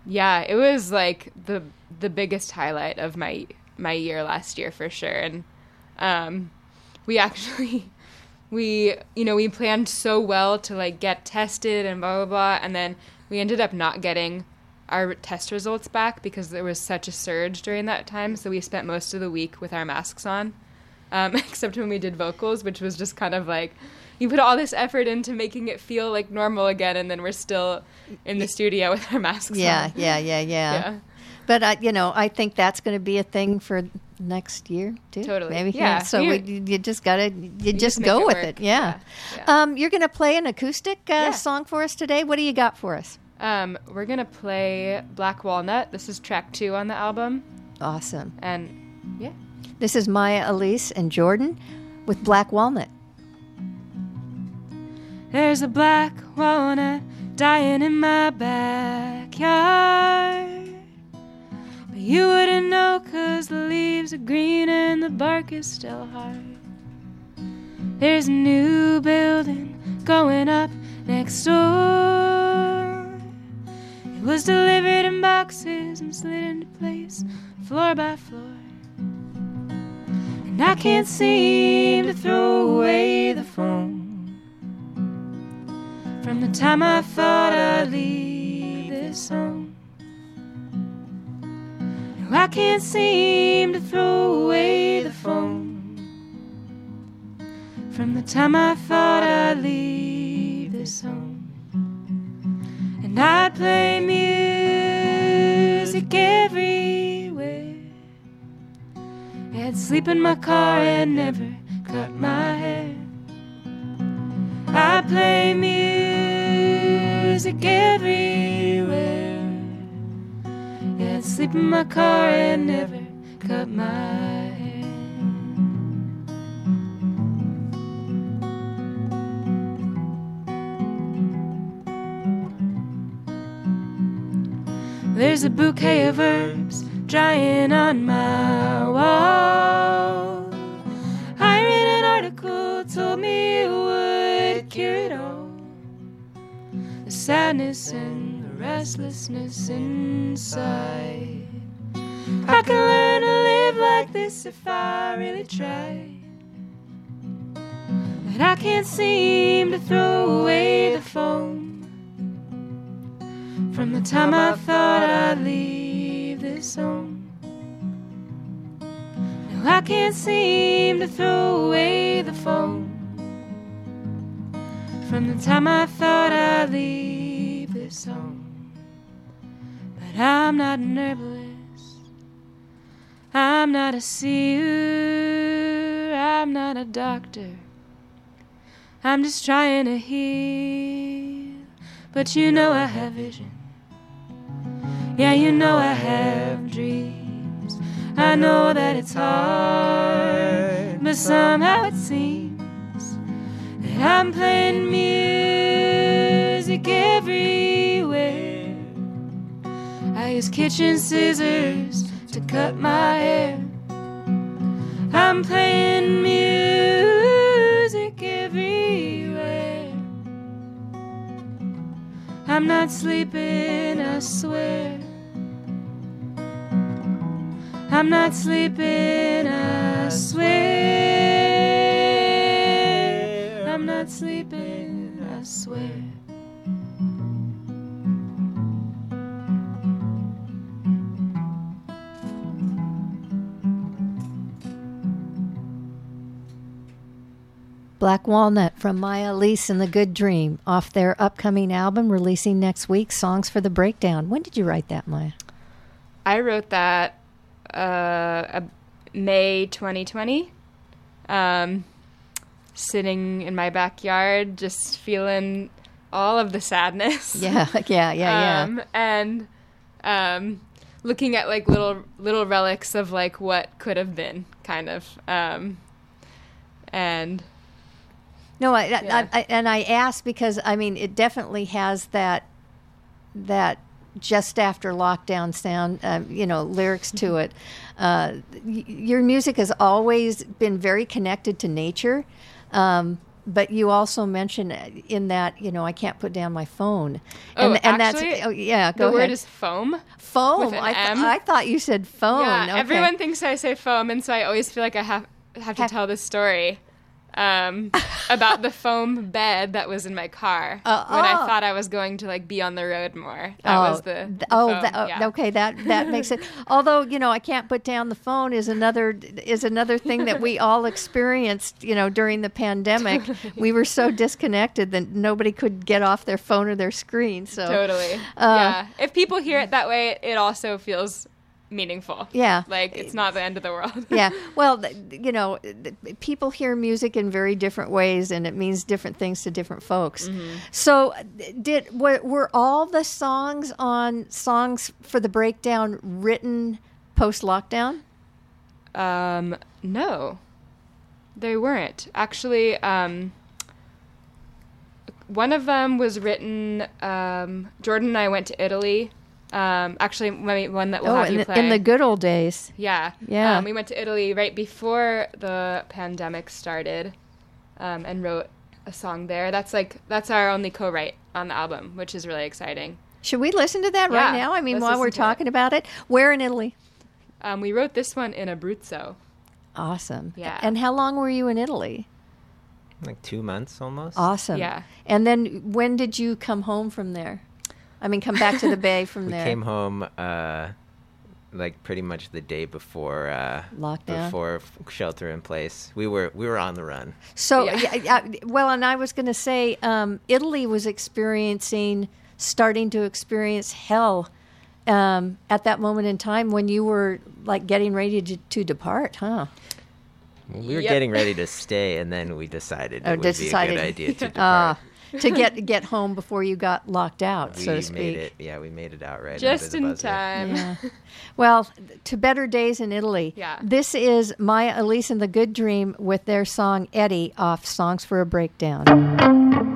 Yeah, it was like the the biggest highlight of my my year last year for sure. And um, we actually (laughs) we you know we planned so well to like get tested and blah blah blah, and then we ended up not getting our test results back because there was such a surge during that time. So we spent most of the week with our masks on, um, (laughs) except when we did vocals, which was just kind of like you put all this effort into making it feel like normal again, and then we're still in the studio with our masks Yeah, on. yeah, yeah, yeah. Yeah. But I, you know, I think that's going to be a thing for next year too. Totally. Maybe. Yeah. So You- we, you just gotta, you, just, just go it with work. it. Yeah. Yeah, Um, you're going to play an acoustic uh, song for us today. What do you got for us? Um, we're gonna play Black Walnut. This is track two on the album. Awesome. And yeah. This is Maya Elise and Jordan with Black Walnut. There's a black walnut dying in my backyard. But you wouldn't know 'cause the leaves are green and the bark is still hard. There's a new building going up next door. It was delivered in boxes and slid into place, floor by floor. And I can't seem to throw away the phone. From the time I thought I'd leave this home. I can't seem to throw away the phone. From the time I thought I'd leave this home. And I'd play music everywhere. I'd sleep in my car and never cut my hair. I play music everywhere. I'd sleep in my car and never cut my hair. There's a bouquet of herbs drying on my wall. I read an article, told me it would cure it all. The sadness and restlessness inside. I can learn to live like this if I really try. But I can't seem to throw away the phone. From the time I thought I'd leave this home. No, I can't seem to throw away the phone. From the time I thought I'd leave this home. I'm not an herbalist. I'm not a seer, I'm not a doctor. I'm just trying to heal. But you know I have vision. Yeah, you know I have dreams. I know that it's hard, but somehow it seems that I'm playing music everywhere. I use kitchen scissors to cut my hair. I'm playing music everywhere. I'm not sleeping, I swear. I'm not sleeping, I swear. I'm not sleeping, I swear. Black Walnut from Maya Elise and the Good Dream off their upcoming album releasing next week, Songs for the Breakdown. When did you write that, Maya? I wrote that uh, uh, May 2020. Um, sitting in my backyard, just feeling all of the sadness. (laughs) Yeah, yeah, yeah, yeah. Um, and um, looking at like little little relics of like what could have been, kind of. Um, and No, I, Yeah. I, I and I asked because I mean it definitely has that that just after lockdown sound, um, you know, lyrics to it. Uh, y- your music has always been very connected to nature, um, but you also mention in that you know I can't put down my phone. Oh, and actually, that's oh, yeah. Go the ahead. word is foam. foam. I, th-. I thought you said phone. Yeah, Okay. everyone thinks I say foam, and so I always feel like I have have to tell this story um, (laughs) about the foam bed that was in my car Uh, when I oh. thought I was going to like be on the road more. That oh, was the, th- the oh, that, oh, yeah. okay. That that makes it. (laughs) Although you know, I can't put down the phone is another is another thing that we all experienced. You know, during the pandemic, we were so disconnected that nobody could get off their phone or their screen. So totally. uh, yeah. If people hear it that way, it also feels meaningful. Yeah. Like it's not the end of the world. yeah. (laughs) Well, you know, people hear music in very different ways, and it means different things to different folks. Mm-hmm. So, did were, were all the songs on songs for the breakdown written post lockdown? Um, no, they weren't. Actually, um, one of them was written. Um, Jordan and I went to Italy. Um, actually, one one that we'll oh, have in you the, play in the good old days. Yeah, Yeah. Um, we went to Italy right before the pandemic started, um, and wrote a song there. That's like that's our only co-write on the album, which is really exciting. Should we listen to that right now? I mean, let's while we're listen to it. talking about it, where in Italy? Um, we wrote this one in Abruzzo. Awesome. Yeah. And how long were you in Italy? Like two months almost. Awesome. Yeah. And then when did you come home from there? I mean, come back to the Bay from we there. came home uh, like pretty much the day before uh, Lockdown? before f- shelter in place. We were we were on the run. So, Yeah. yeah. yeah, well, and I was going to say, um, Italy was experiencing, starting to experience hell um, at that moment in time when you were like getting ready to, to depart, huh? We were Yep. getting ready to (laughs) stay, and then we decided Oh, it would decided- be a good idea to (laughs) depart. (laughs) To get get home before you got locked out, we so to speak. made it. Yeah, we made it out right. Just in time. Yeah. Well, to better days in Italy. Yeah. This is Maya Elise and the Good Dream with their song Eddie off Songs for a Breakdown.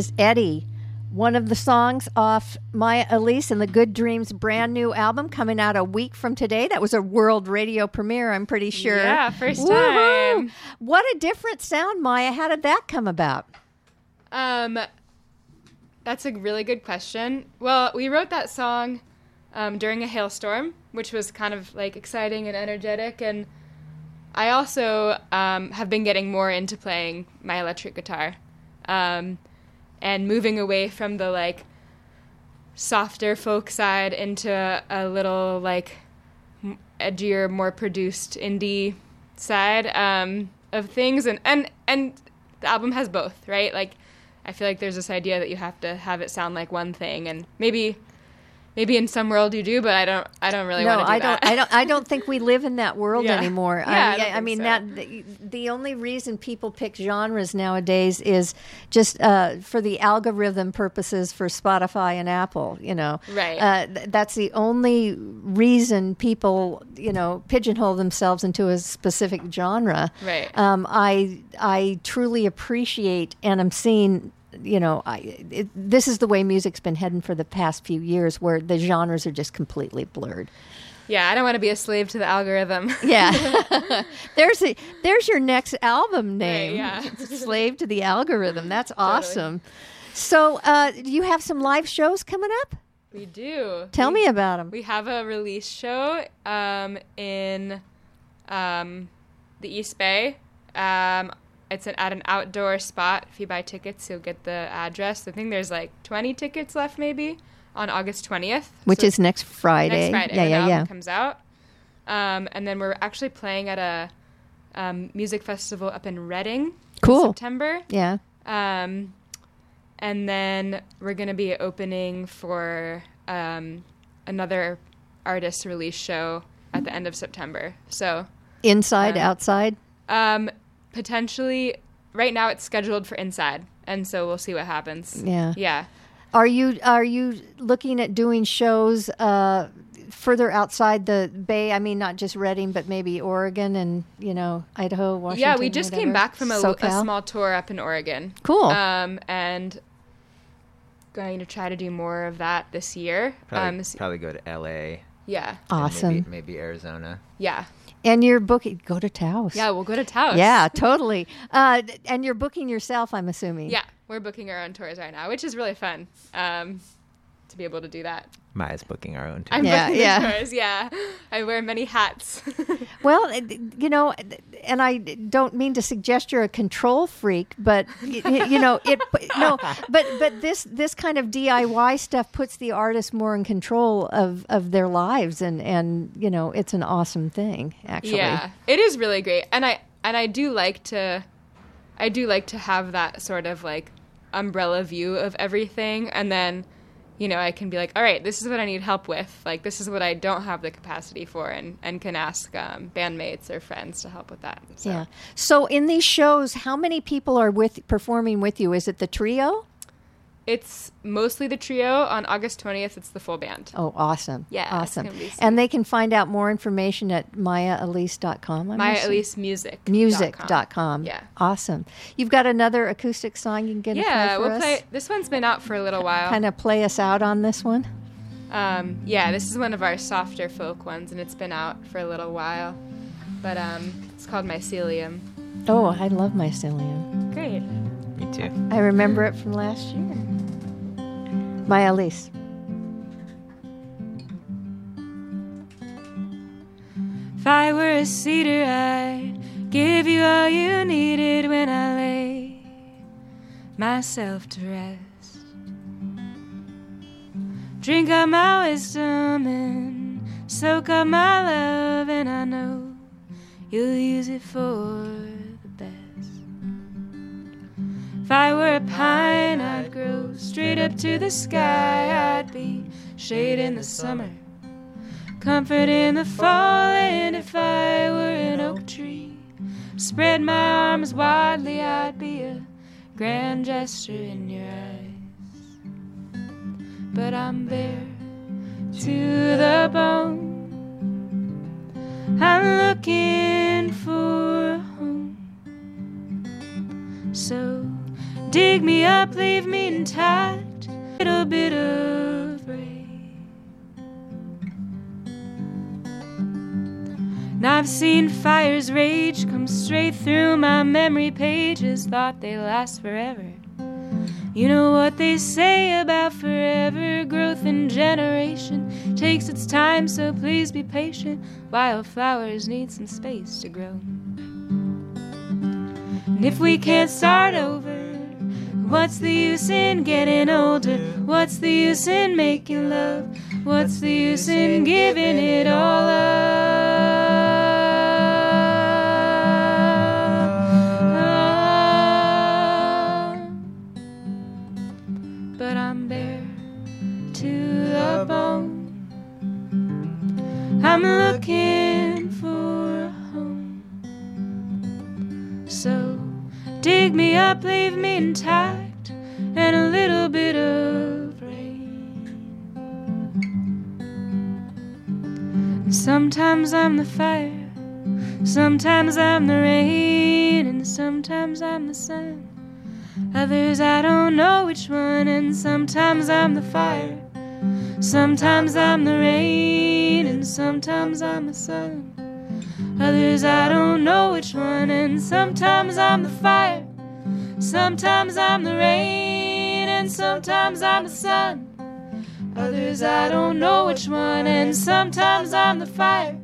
Is Eddie, one of the songs off Maya Elise and the Good Dreams brand new album coming out a week from today. That was a world radio premiere, I'm pretty sure. Yeah, first Woohoo! time. What a different sound, Maya. How did that come about? Um, that's a really good question. Well, we wrote that song um, during a hailstorm, which was kind of like exciting and energetic. And I also um, have been getting more into playing my electric guitar um, and moving away from the like softer folk side into a little like edgier, more produced indie side um, of things. And, and, and the album has both, right? Like, I feel like there's this idea that you have to have it sound like one thing, and maybe, maybe in some world you do, but I don't. I don't really no, want to do I that. don't. I don't. I don't think we live in that world Yeah. anymore. Yeah, I I, I mean so. that the, the only reason people pick genres nowadays is just uh, for the algorithm purposes for Spotify and Apple. You know, Right. Uh, th- that's the only reason people you know pigeonhole themselves into a specific genre. Right. Um, I I truly appreciate and I'm seeing. You know, I, it, this is the way music's been heading for the past few years, where the genres are just completely blurred. Yeah, I don't want to be a slave to the algorithm. (laughs) Yeah. (laughs) there's a there's your next album name. yeah. (laughs) Slave to the algorithm. That's awesome. So, uh, do you have some live shows coming up? We do. Tell We- me about them. We have a release show um, in um, the East Bay. Um, it's an, at an outdoor spot. If you buy tickets, you'll get the address. I think there's like 20 tickets left, maybe, on August 20th. Which So is next Friday. Next Friday. Yeah, yeah, yeah. comes out. Um, and then we're actually playing at a um, music festival up in Redding. Cool. In September. Yeah. Um, and then we're going to be opening for um, another artist release show at the end of September. So Inside, um, outside. um, potentially, right now it's scheduled for inside, and so we'll see what happens. Yeah. Yeah. Are you are you looking at doing shows uh, further outside the Bay? I mean, not just Redding, but maybe Oregon and you know Idaho, Washington. yeah, we just came back from a, a small tour up in Oregon. Cool. Um, and going to try to do more of that this year. Probably, um, probably go to L.A. Yeah. Awesome. Maybe, maybe Arizona. yeah. And you're booking. Go to Taos. Yeah, we'll go to Taos. Yeah, (laughs) totally. Uh, and you're booking yourself, I'm assuming. Yeah, we're booking our own tours right now, which is really fun um, to be able to do that. Maya's booking our own. Tour. I'm Yeah, booking yeah. the tours. Yeah, I wear many hats. (laughs) Well, you know, and I don't mean to suggest you're a control freak, but y- y- you know, it (laughs) no, but but this this kind of DIY stuff puts the artist more in control of of their lives, and and you know, it's an awesome thing actually. Yeah, it is really great, and I and I do like to, I do like to have that sort of like umbrella view of everything, and then, you know, I can be like, all right, this is what I need help with. Like, this is what I don't have the capacity for, and, and can ask um, bandmates or friends to help with that. So. Yeah. So in these shows, how many people are with performing with you? Is it the trio? It's mostly the trio. On August 20th, it's the full band. Oh, awesome. Yeah, Awesome. gonna be sweet. And they can find out more information at mayaelise.com. I'm Maya assuming. Elise Music. Music.com. Yeah. Awesome. You've got another acoustic song you can get Yeah, we'll us? play. This one's been out for a little while. Kind of play us out on this one? Um, yeah, this is one of our softer folk ones, and it's been out for a little while. But um, it's called Mycelium. Oh, I love mycelium. Great. Me too. I remember it from last year. Maya Elise. If I were a cedar, I'd give you all you needed when I lay myself to rest. Drink up my wisdom and soak up my love, and I know you'll use it for the best. If I were a pine, I'd grow straight up to the sky. I'd be shade in the summer comfort in the fall. And if I were an oak tree, spread my arms widely, I'd be a grand gesture in your eyes. But I'm bare to the bone. I'm looking for a home. So dig me up, leave me intact, little bit of rain. And I've seen fires rage come straight through my memory pages, thought they last forever. You know what they say about forever growth and generation takes its time, so please be patient. Wildflowers need some space to grow. And if we can't start over, what's the use in getting older? What's the use in making love? What's the use in giving it all up? Sometimes I'm the fire, sometimes I'm the rain, and sometimes I'm the sun. Others I don't know which one, and sometimes I'm the fire. Sometimes I'm the rain, and sometimes I'm the sun. Others I don't know which one, and sometimes I'm the fire. Sometimes I'm the rain, and sometimes I'm the sun. Others I don't know which one, and sometimes I'm the fire.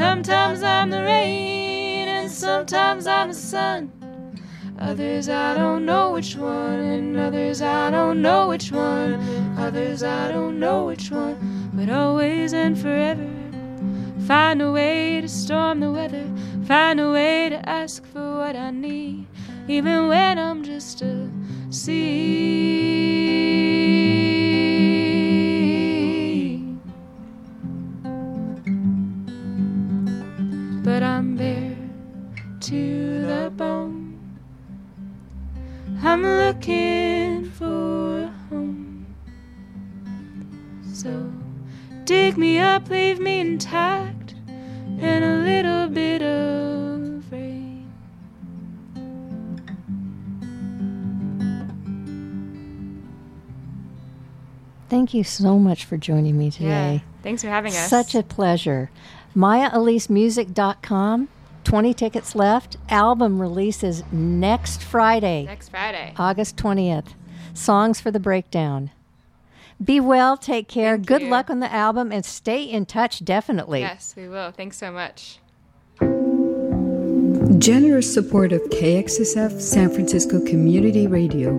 Sometimes I'm the rain, and sometimes I'm the sun. Others I don't know which one, and others I don't know which one. Others I don't know which one, but always and forever. Find a way to storm the weather, find a way to ask for what I need, even when I'm just a seed. I'm looking for a home. So dig me up, leave me intact, and a little bit of rain. Thank you so much for joining me today. Yeah, thanks for having us. Such a pleasure. MayaEliseMusic.com. 20 tickets left. Album releases next Friday. Next Friday. August 20th. Songs for the Breakdown. Be well, take care. Good luck on the album and stay in touch definitely. Yes, we will. Thanks so much. Generous support of KXSF San Francisco Community Radio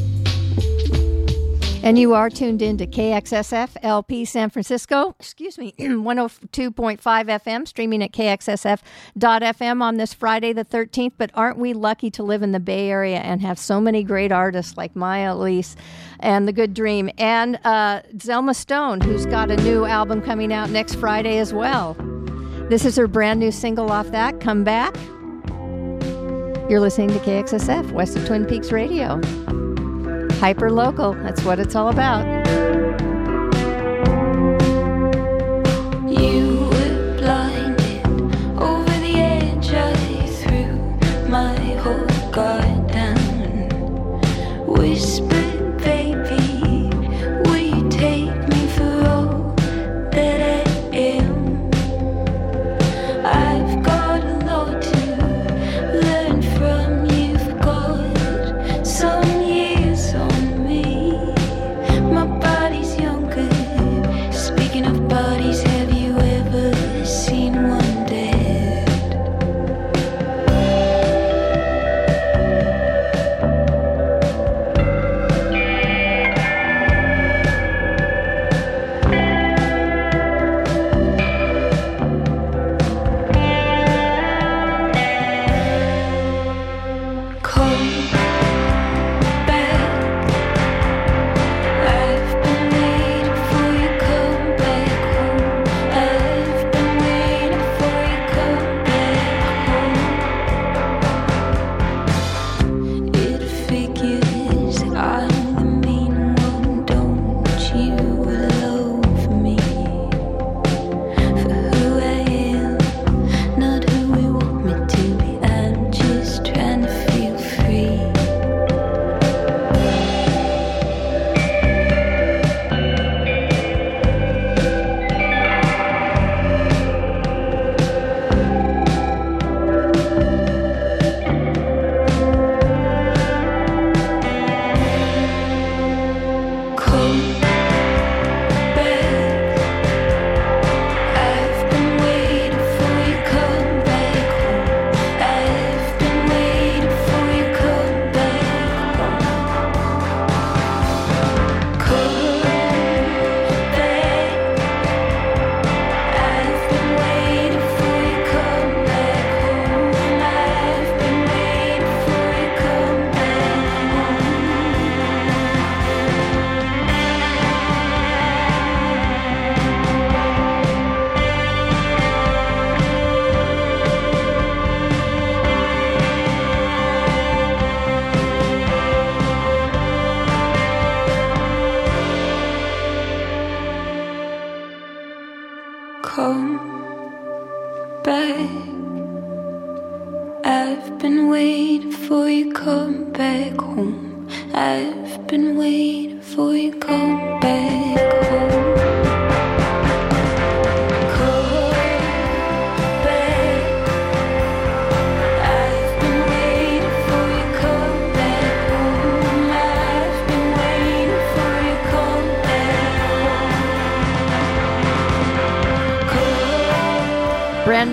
And you are tuned in to KXSF LP San Francisco, excuse me, (clears throat) 102.5 FM, streaming at KXSF.FM on this Friday the 13th. But aren't we lucky to live in the Bay Area and have so many great artists like Maya Elise and The Good Dream and uh, Zelma Stone, who's got a new album coming out next Friday as well. This is her brand new single off that, Come Back. You're listening to KXSF, West of Twin Peaks Radio hyper local. That's what it's all about.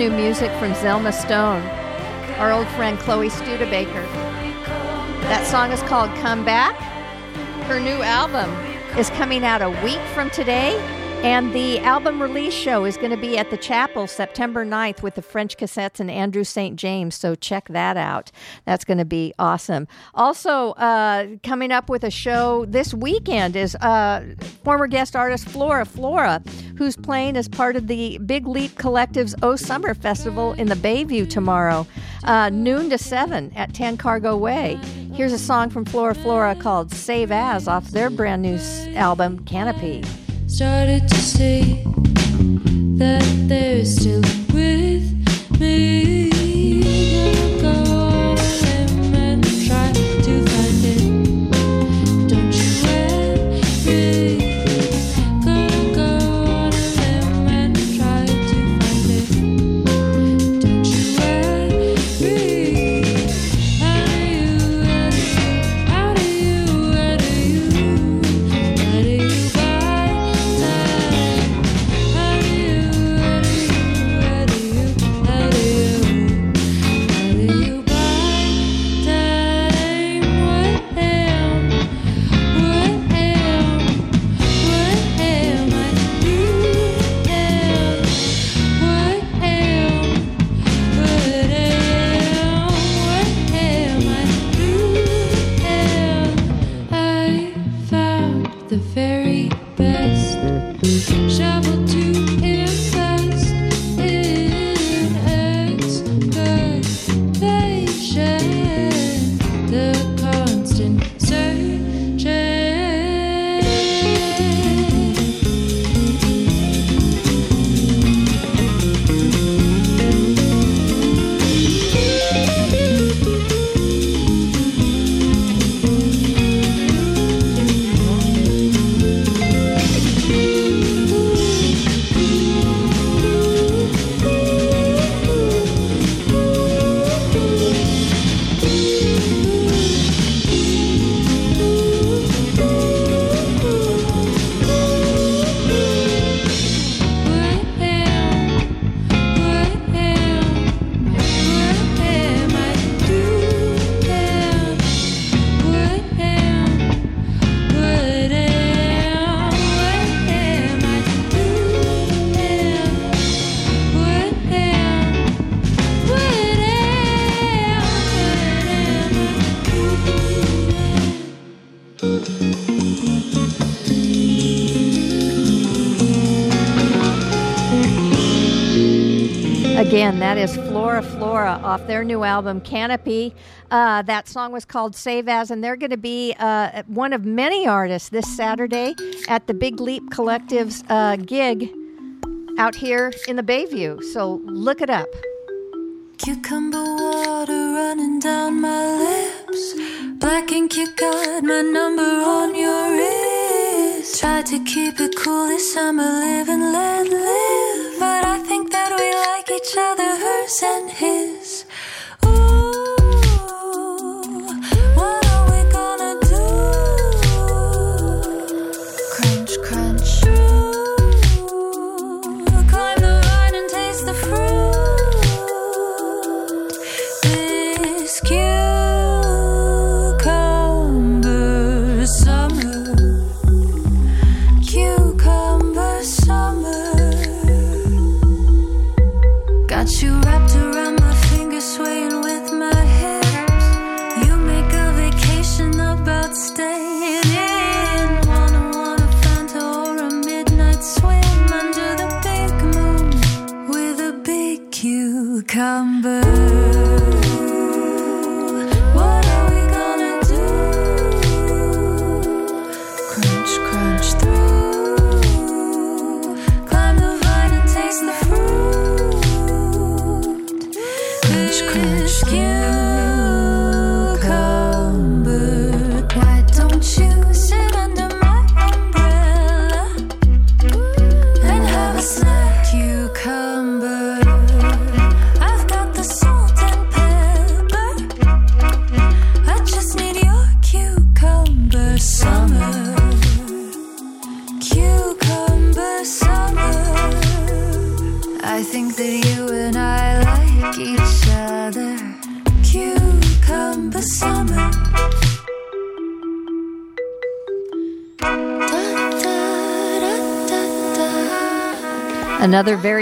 New music from Zelma Stone, our old friend Chloe Studebaker. That song is called Come Back. Her new album is coming out a week from today. And the album release show is going to be at the chapel September 9th with the French Cassettes and Andrew St. James. So check that out. That's going to be awesome. Also, uh, coming up with a show this weekend is uh, former guest artist Flora Flora, who's playing as part of the Big Leap Collective's O Summer Festival in the Bayview tomorrow, uh, noon to 7 at Tan Cargo Way. Here's a song from Flora Flora called Save As off their brand new album, Canopy. started to say that they're still with me. Again, that is Flora Flora off their new album Canopy. Uh, that song was called Save As, and they're going to be uh, one of many artists this Saturday at the Big Leap Collective's uh, gig out here in the Bayview. So look it up. Cucumber water running down my lips. Black ink, you got my number on your wrist. Tried to keep it cool this summer, live and let live. But I each other, hers and his.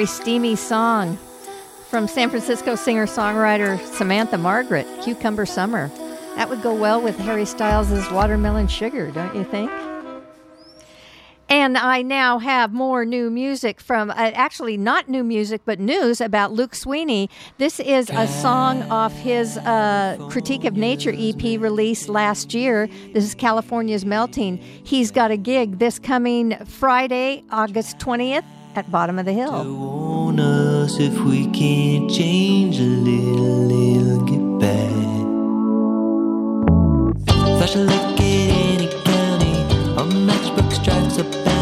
Steamy song from San Francisco singer songwriter Samantha Margaret, Cucumber Summer. That would go well with Harry Styles' Watermelon Sugar, don't you think? And I now have more new music from, uh, actually not new music, but news about Luke Sweeney. This is a song off his uh, Critique of Nature EP released last year. This is California's Melting. He's got a gig this coming Friday, August 20th at Bottom of the Hill. on us if we can't change a little, little get back. Flash a look at any county, a matchbook strikes a bounty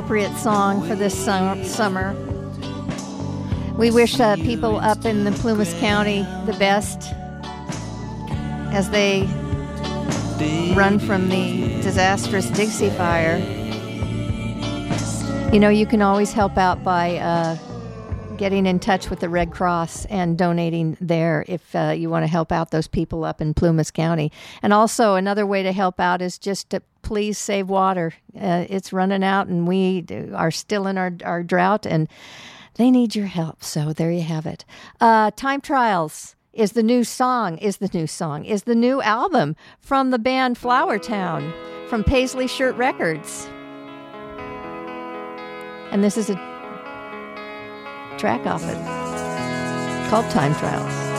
appropriate song for this sum- summer. We wish uh, people up in the Plumas County the best as they run from the disastrous Dixie Fire. You know, you can always help out by uh, getting in touch with the Red Cross and donating there if uh, you want to help out those people up in Plumas County. And also, another way to help out is just to please save water. Uh, it's running out, and we are still in our, our drought, and they need your help. So there you have it. Uh, Time Trials is the new song, is the new song, is the new album from the band Flowertown from Paisley Shirt Records. And this is a track off it called Time Trials.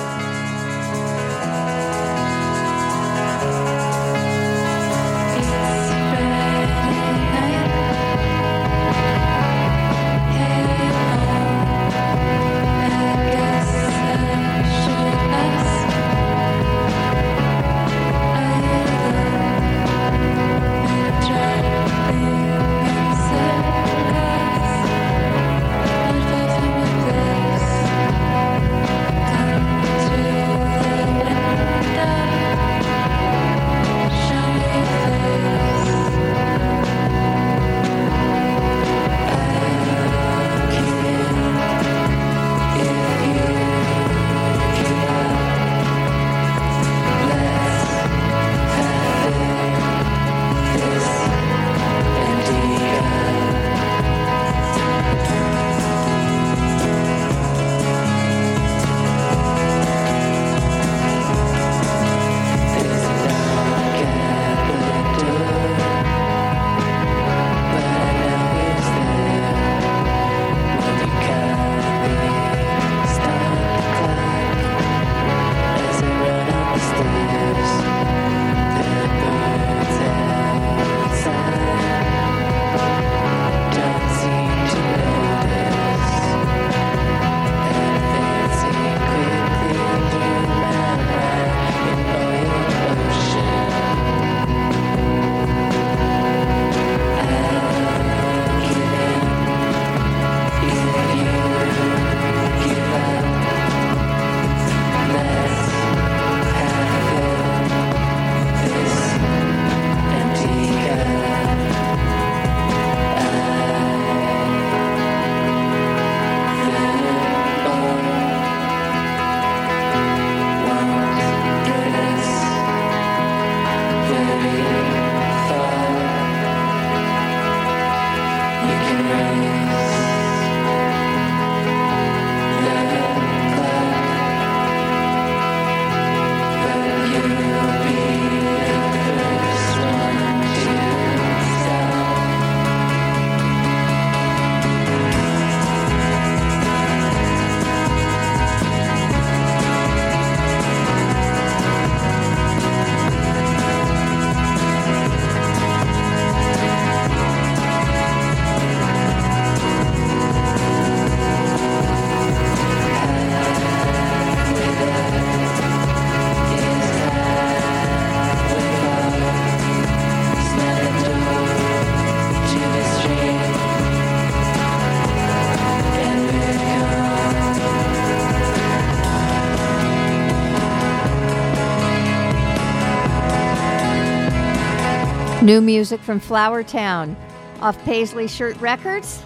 New music from Flowertown off Paisley Shirt Records.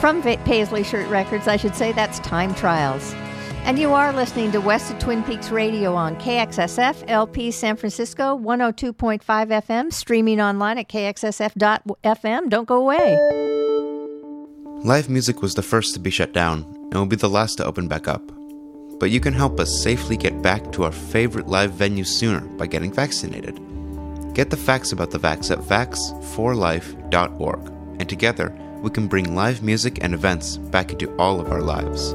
From Paisley Shirt Records, I should say, that's Time Trials. And you are listening to West of Twin Peaks Radio on KXSF LP San Francisco 102.5 FM, streaming online at kxsf.fm. Don't go away. Live music was the first to be shut down and will be the last to open back up. But you can help us safely get back to our favorite live venues sooner by getting vaccinated. Get the facts about the vax at vax4life.org, and together we can bring live music and events back into all of our lives.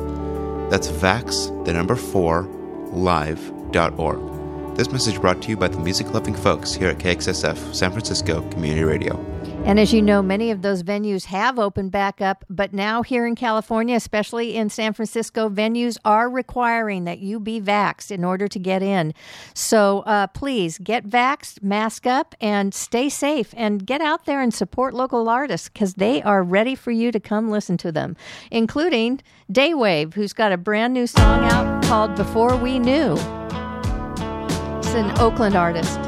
That's vax, the number 4, live.org. This message brought to you by the music loving folks here at KXSF San Francisco Community Radio. And as you know, many of those venues have opened back up, but now here in California, especially in San Francisco, venues are requiring that you be vaxxed in order to get in. So uh, please get vaxxed, mask up, and stay safe, and get out there and support local artists because they are ready for you to come listen to them, including Daywave, who's got a brand new song out called Before We Knew. It's an Oakland artist.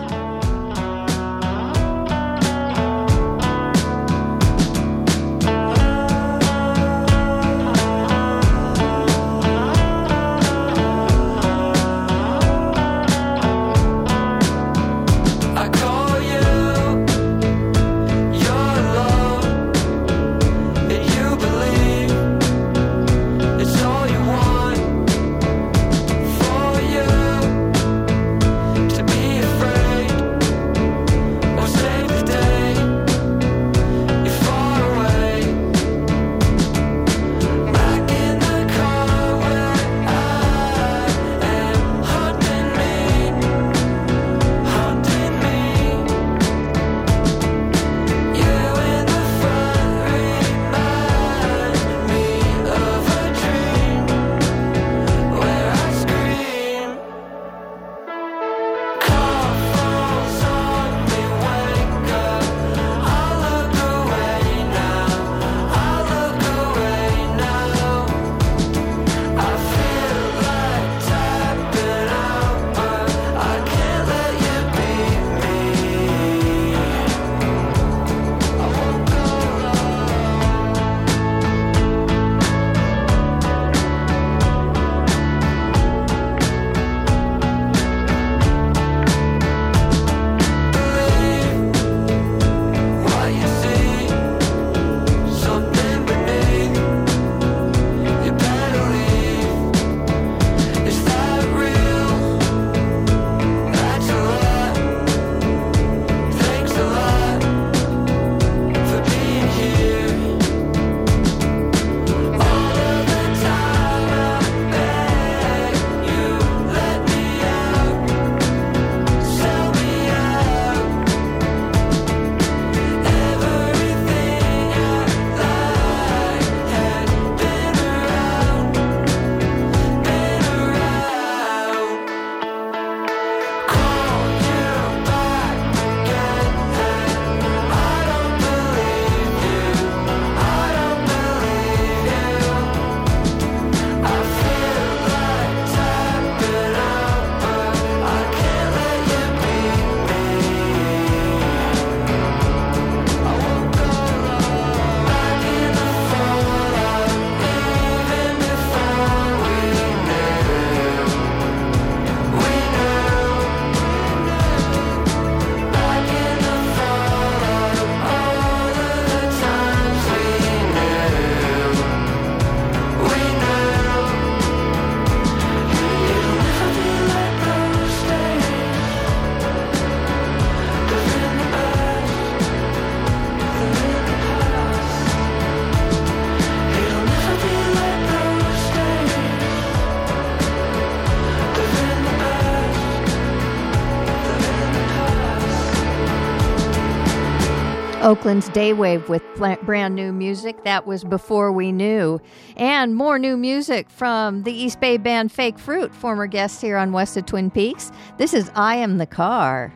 Oakland's Daywave with brand new music. That was Before We Knew. And more new music from the East Bay band Fake Fruit, former guests here on West of Twin Peaks. This is I Am the Car.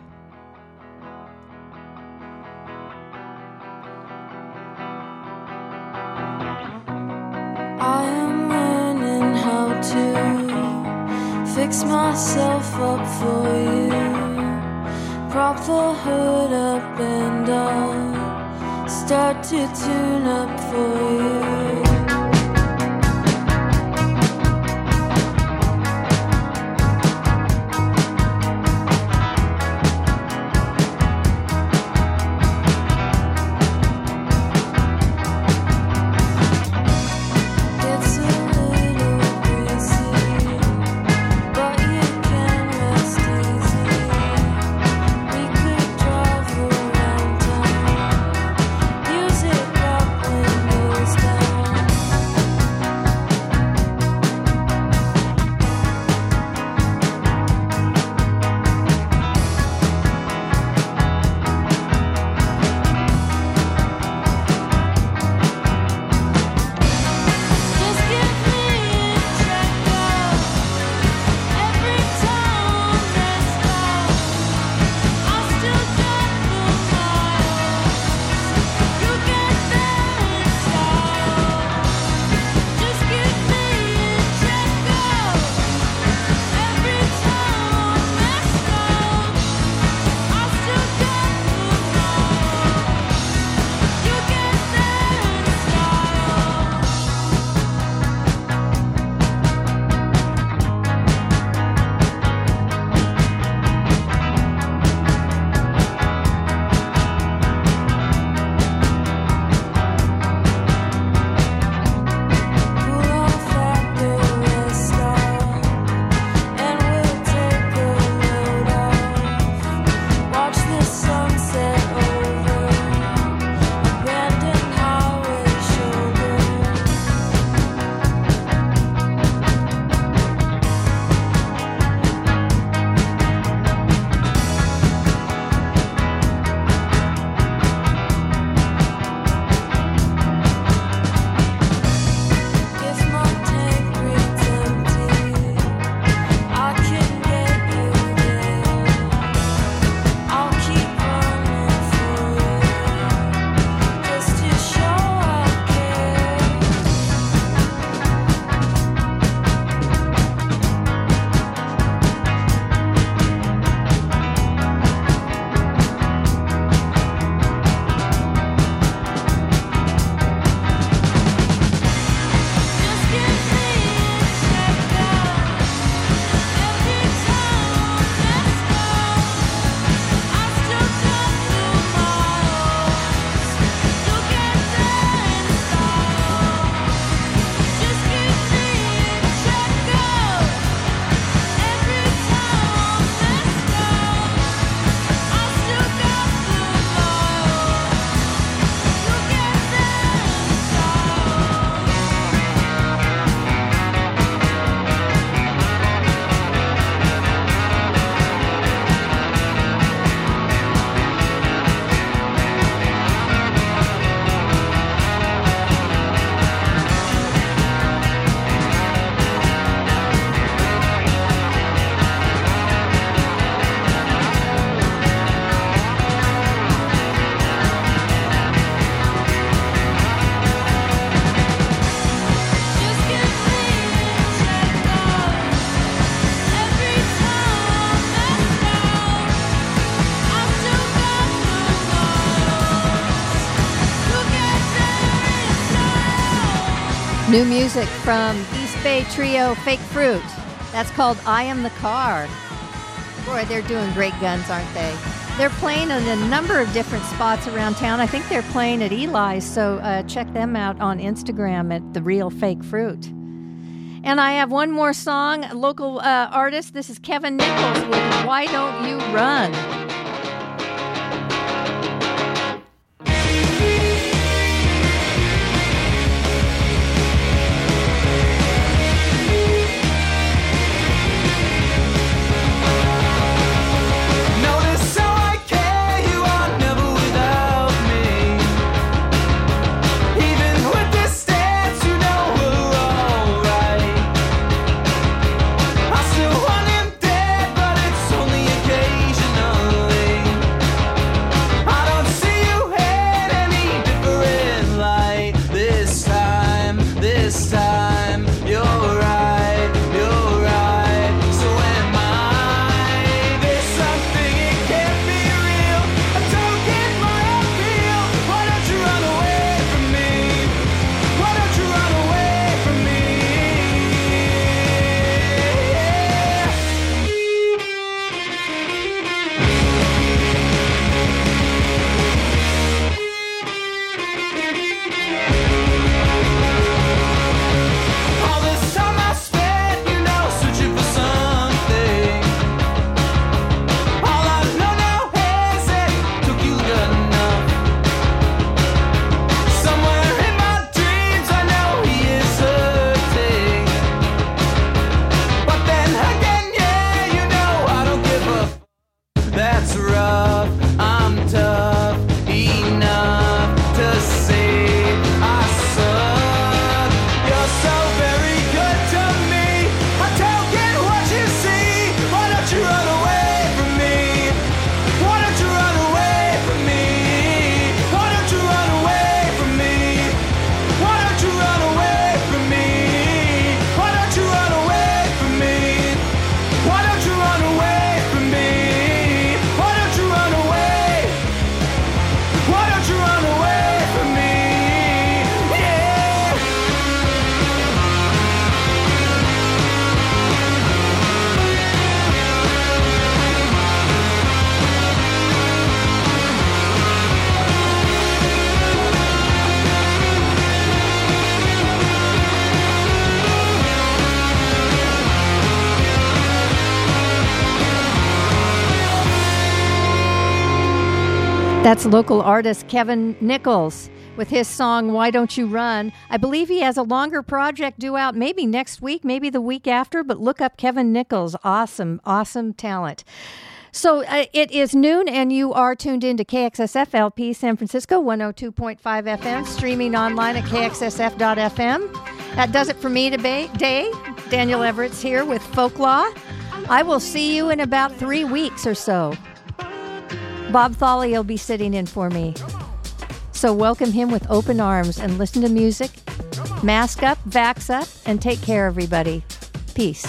I am learning how to fix myself up for you. Prop the hood up and start to tune up for you. New music from East Bay trio Fake Fruit. That's called I Am the Car. Boy, they're doing great guns, aren't they? They're playing in a number of different spots around town. I think they're playing at Eli's, so uh, check them out on Instagram at The Real Fake Fruit. And I have one more song, local uh, artist. This is Kevin Nichols with Why Don't You Run? That's local artist Kevin Nichols with his song Why Don't You Run. I believe he has a longer project due out maybe next week, maybe the week after, but look up Kevin Nichols. Awesome, awesome talent. So uh, it is noon, and you are tuned into KXSFLP San Francisco 102.5 FM, streaming online at kxsf.fm. That does it for me today. Daniel Everett's here with Folklaw. I will see you in about three weeks or so. Bob Thawley will be sitting in for me. So welcome him with open arms and listen to music. Mask up, vax up, and take care, everybody. Peace.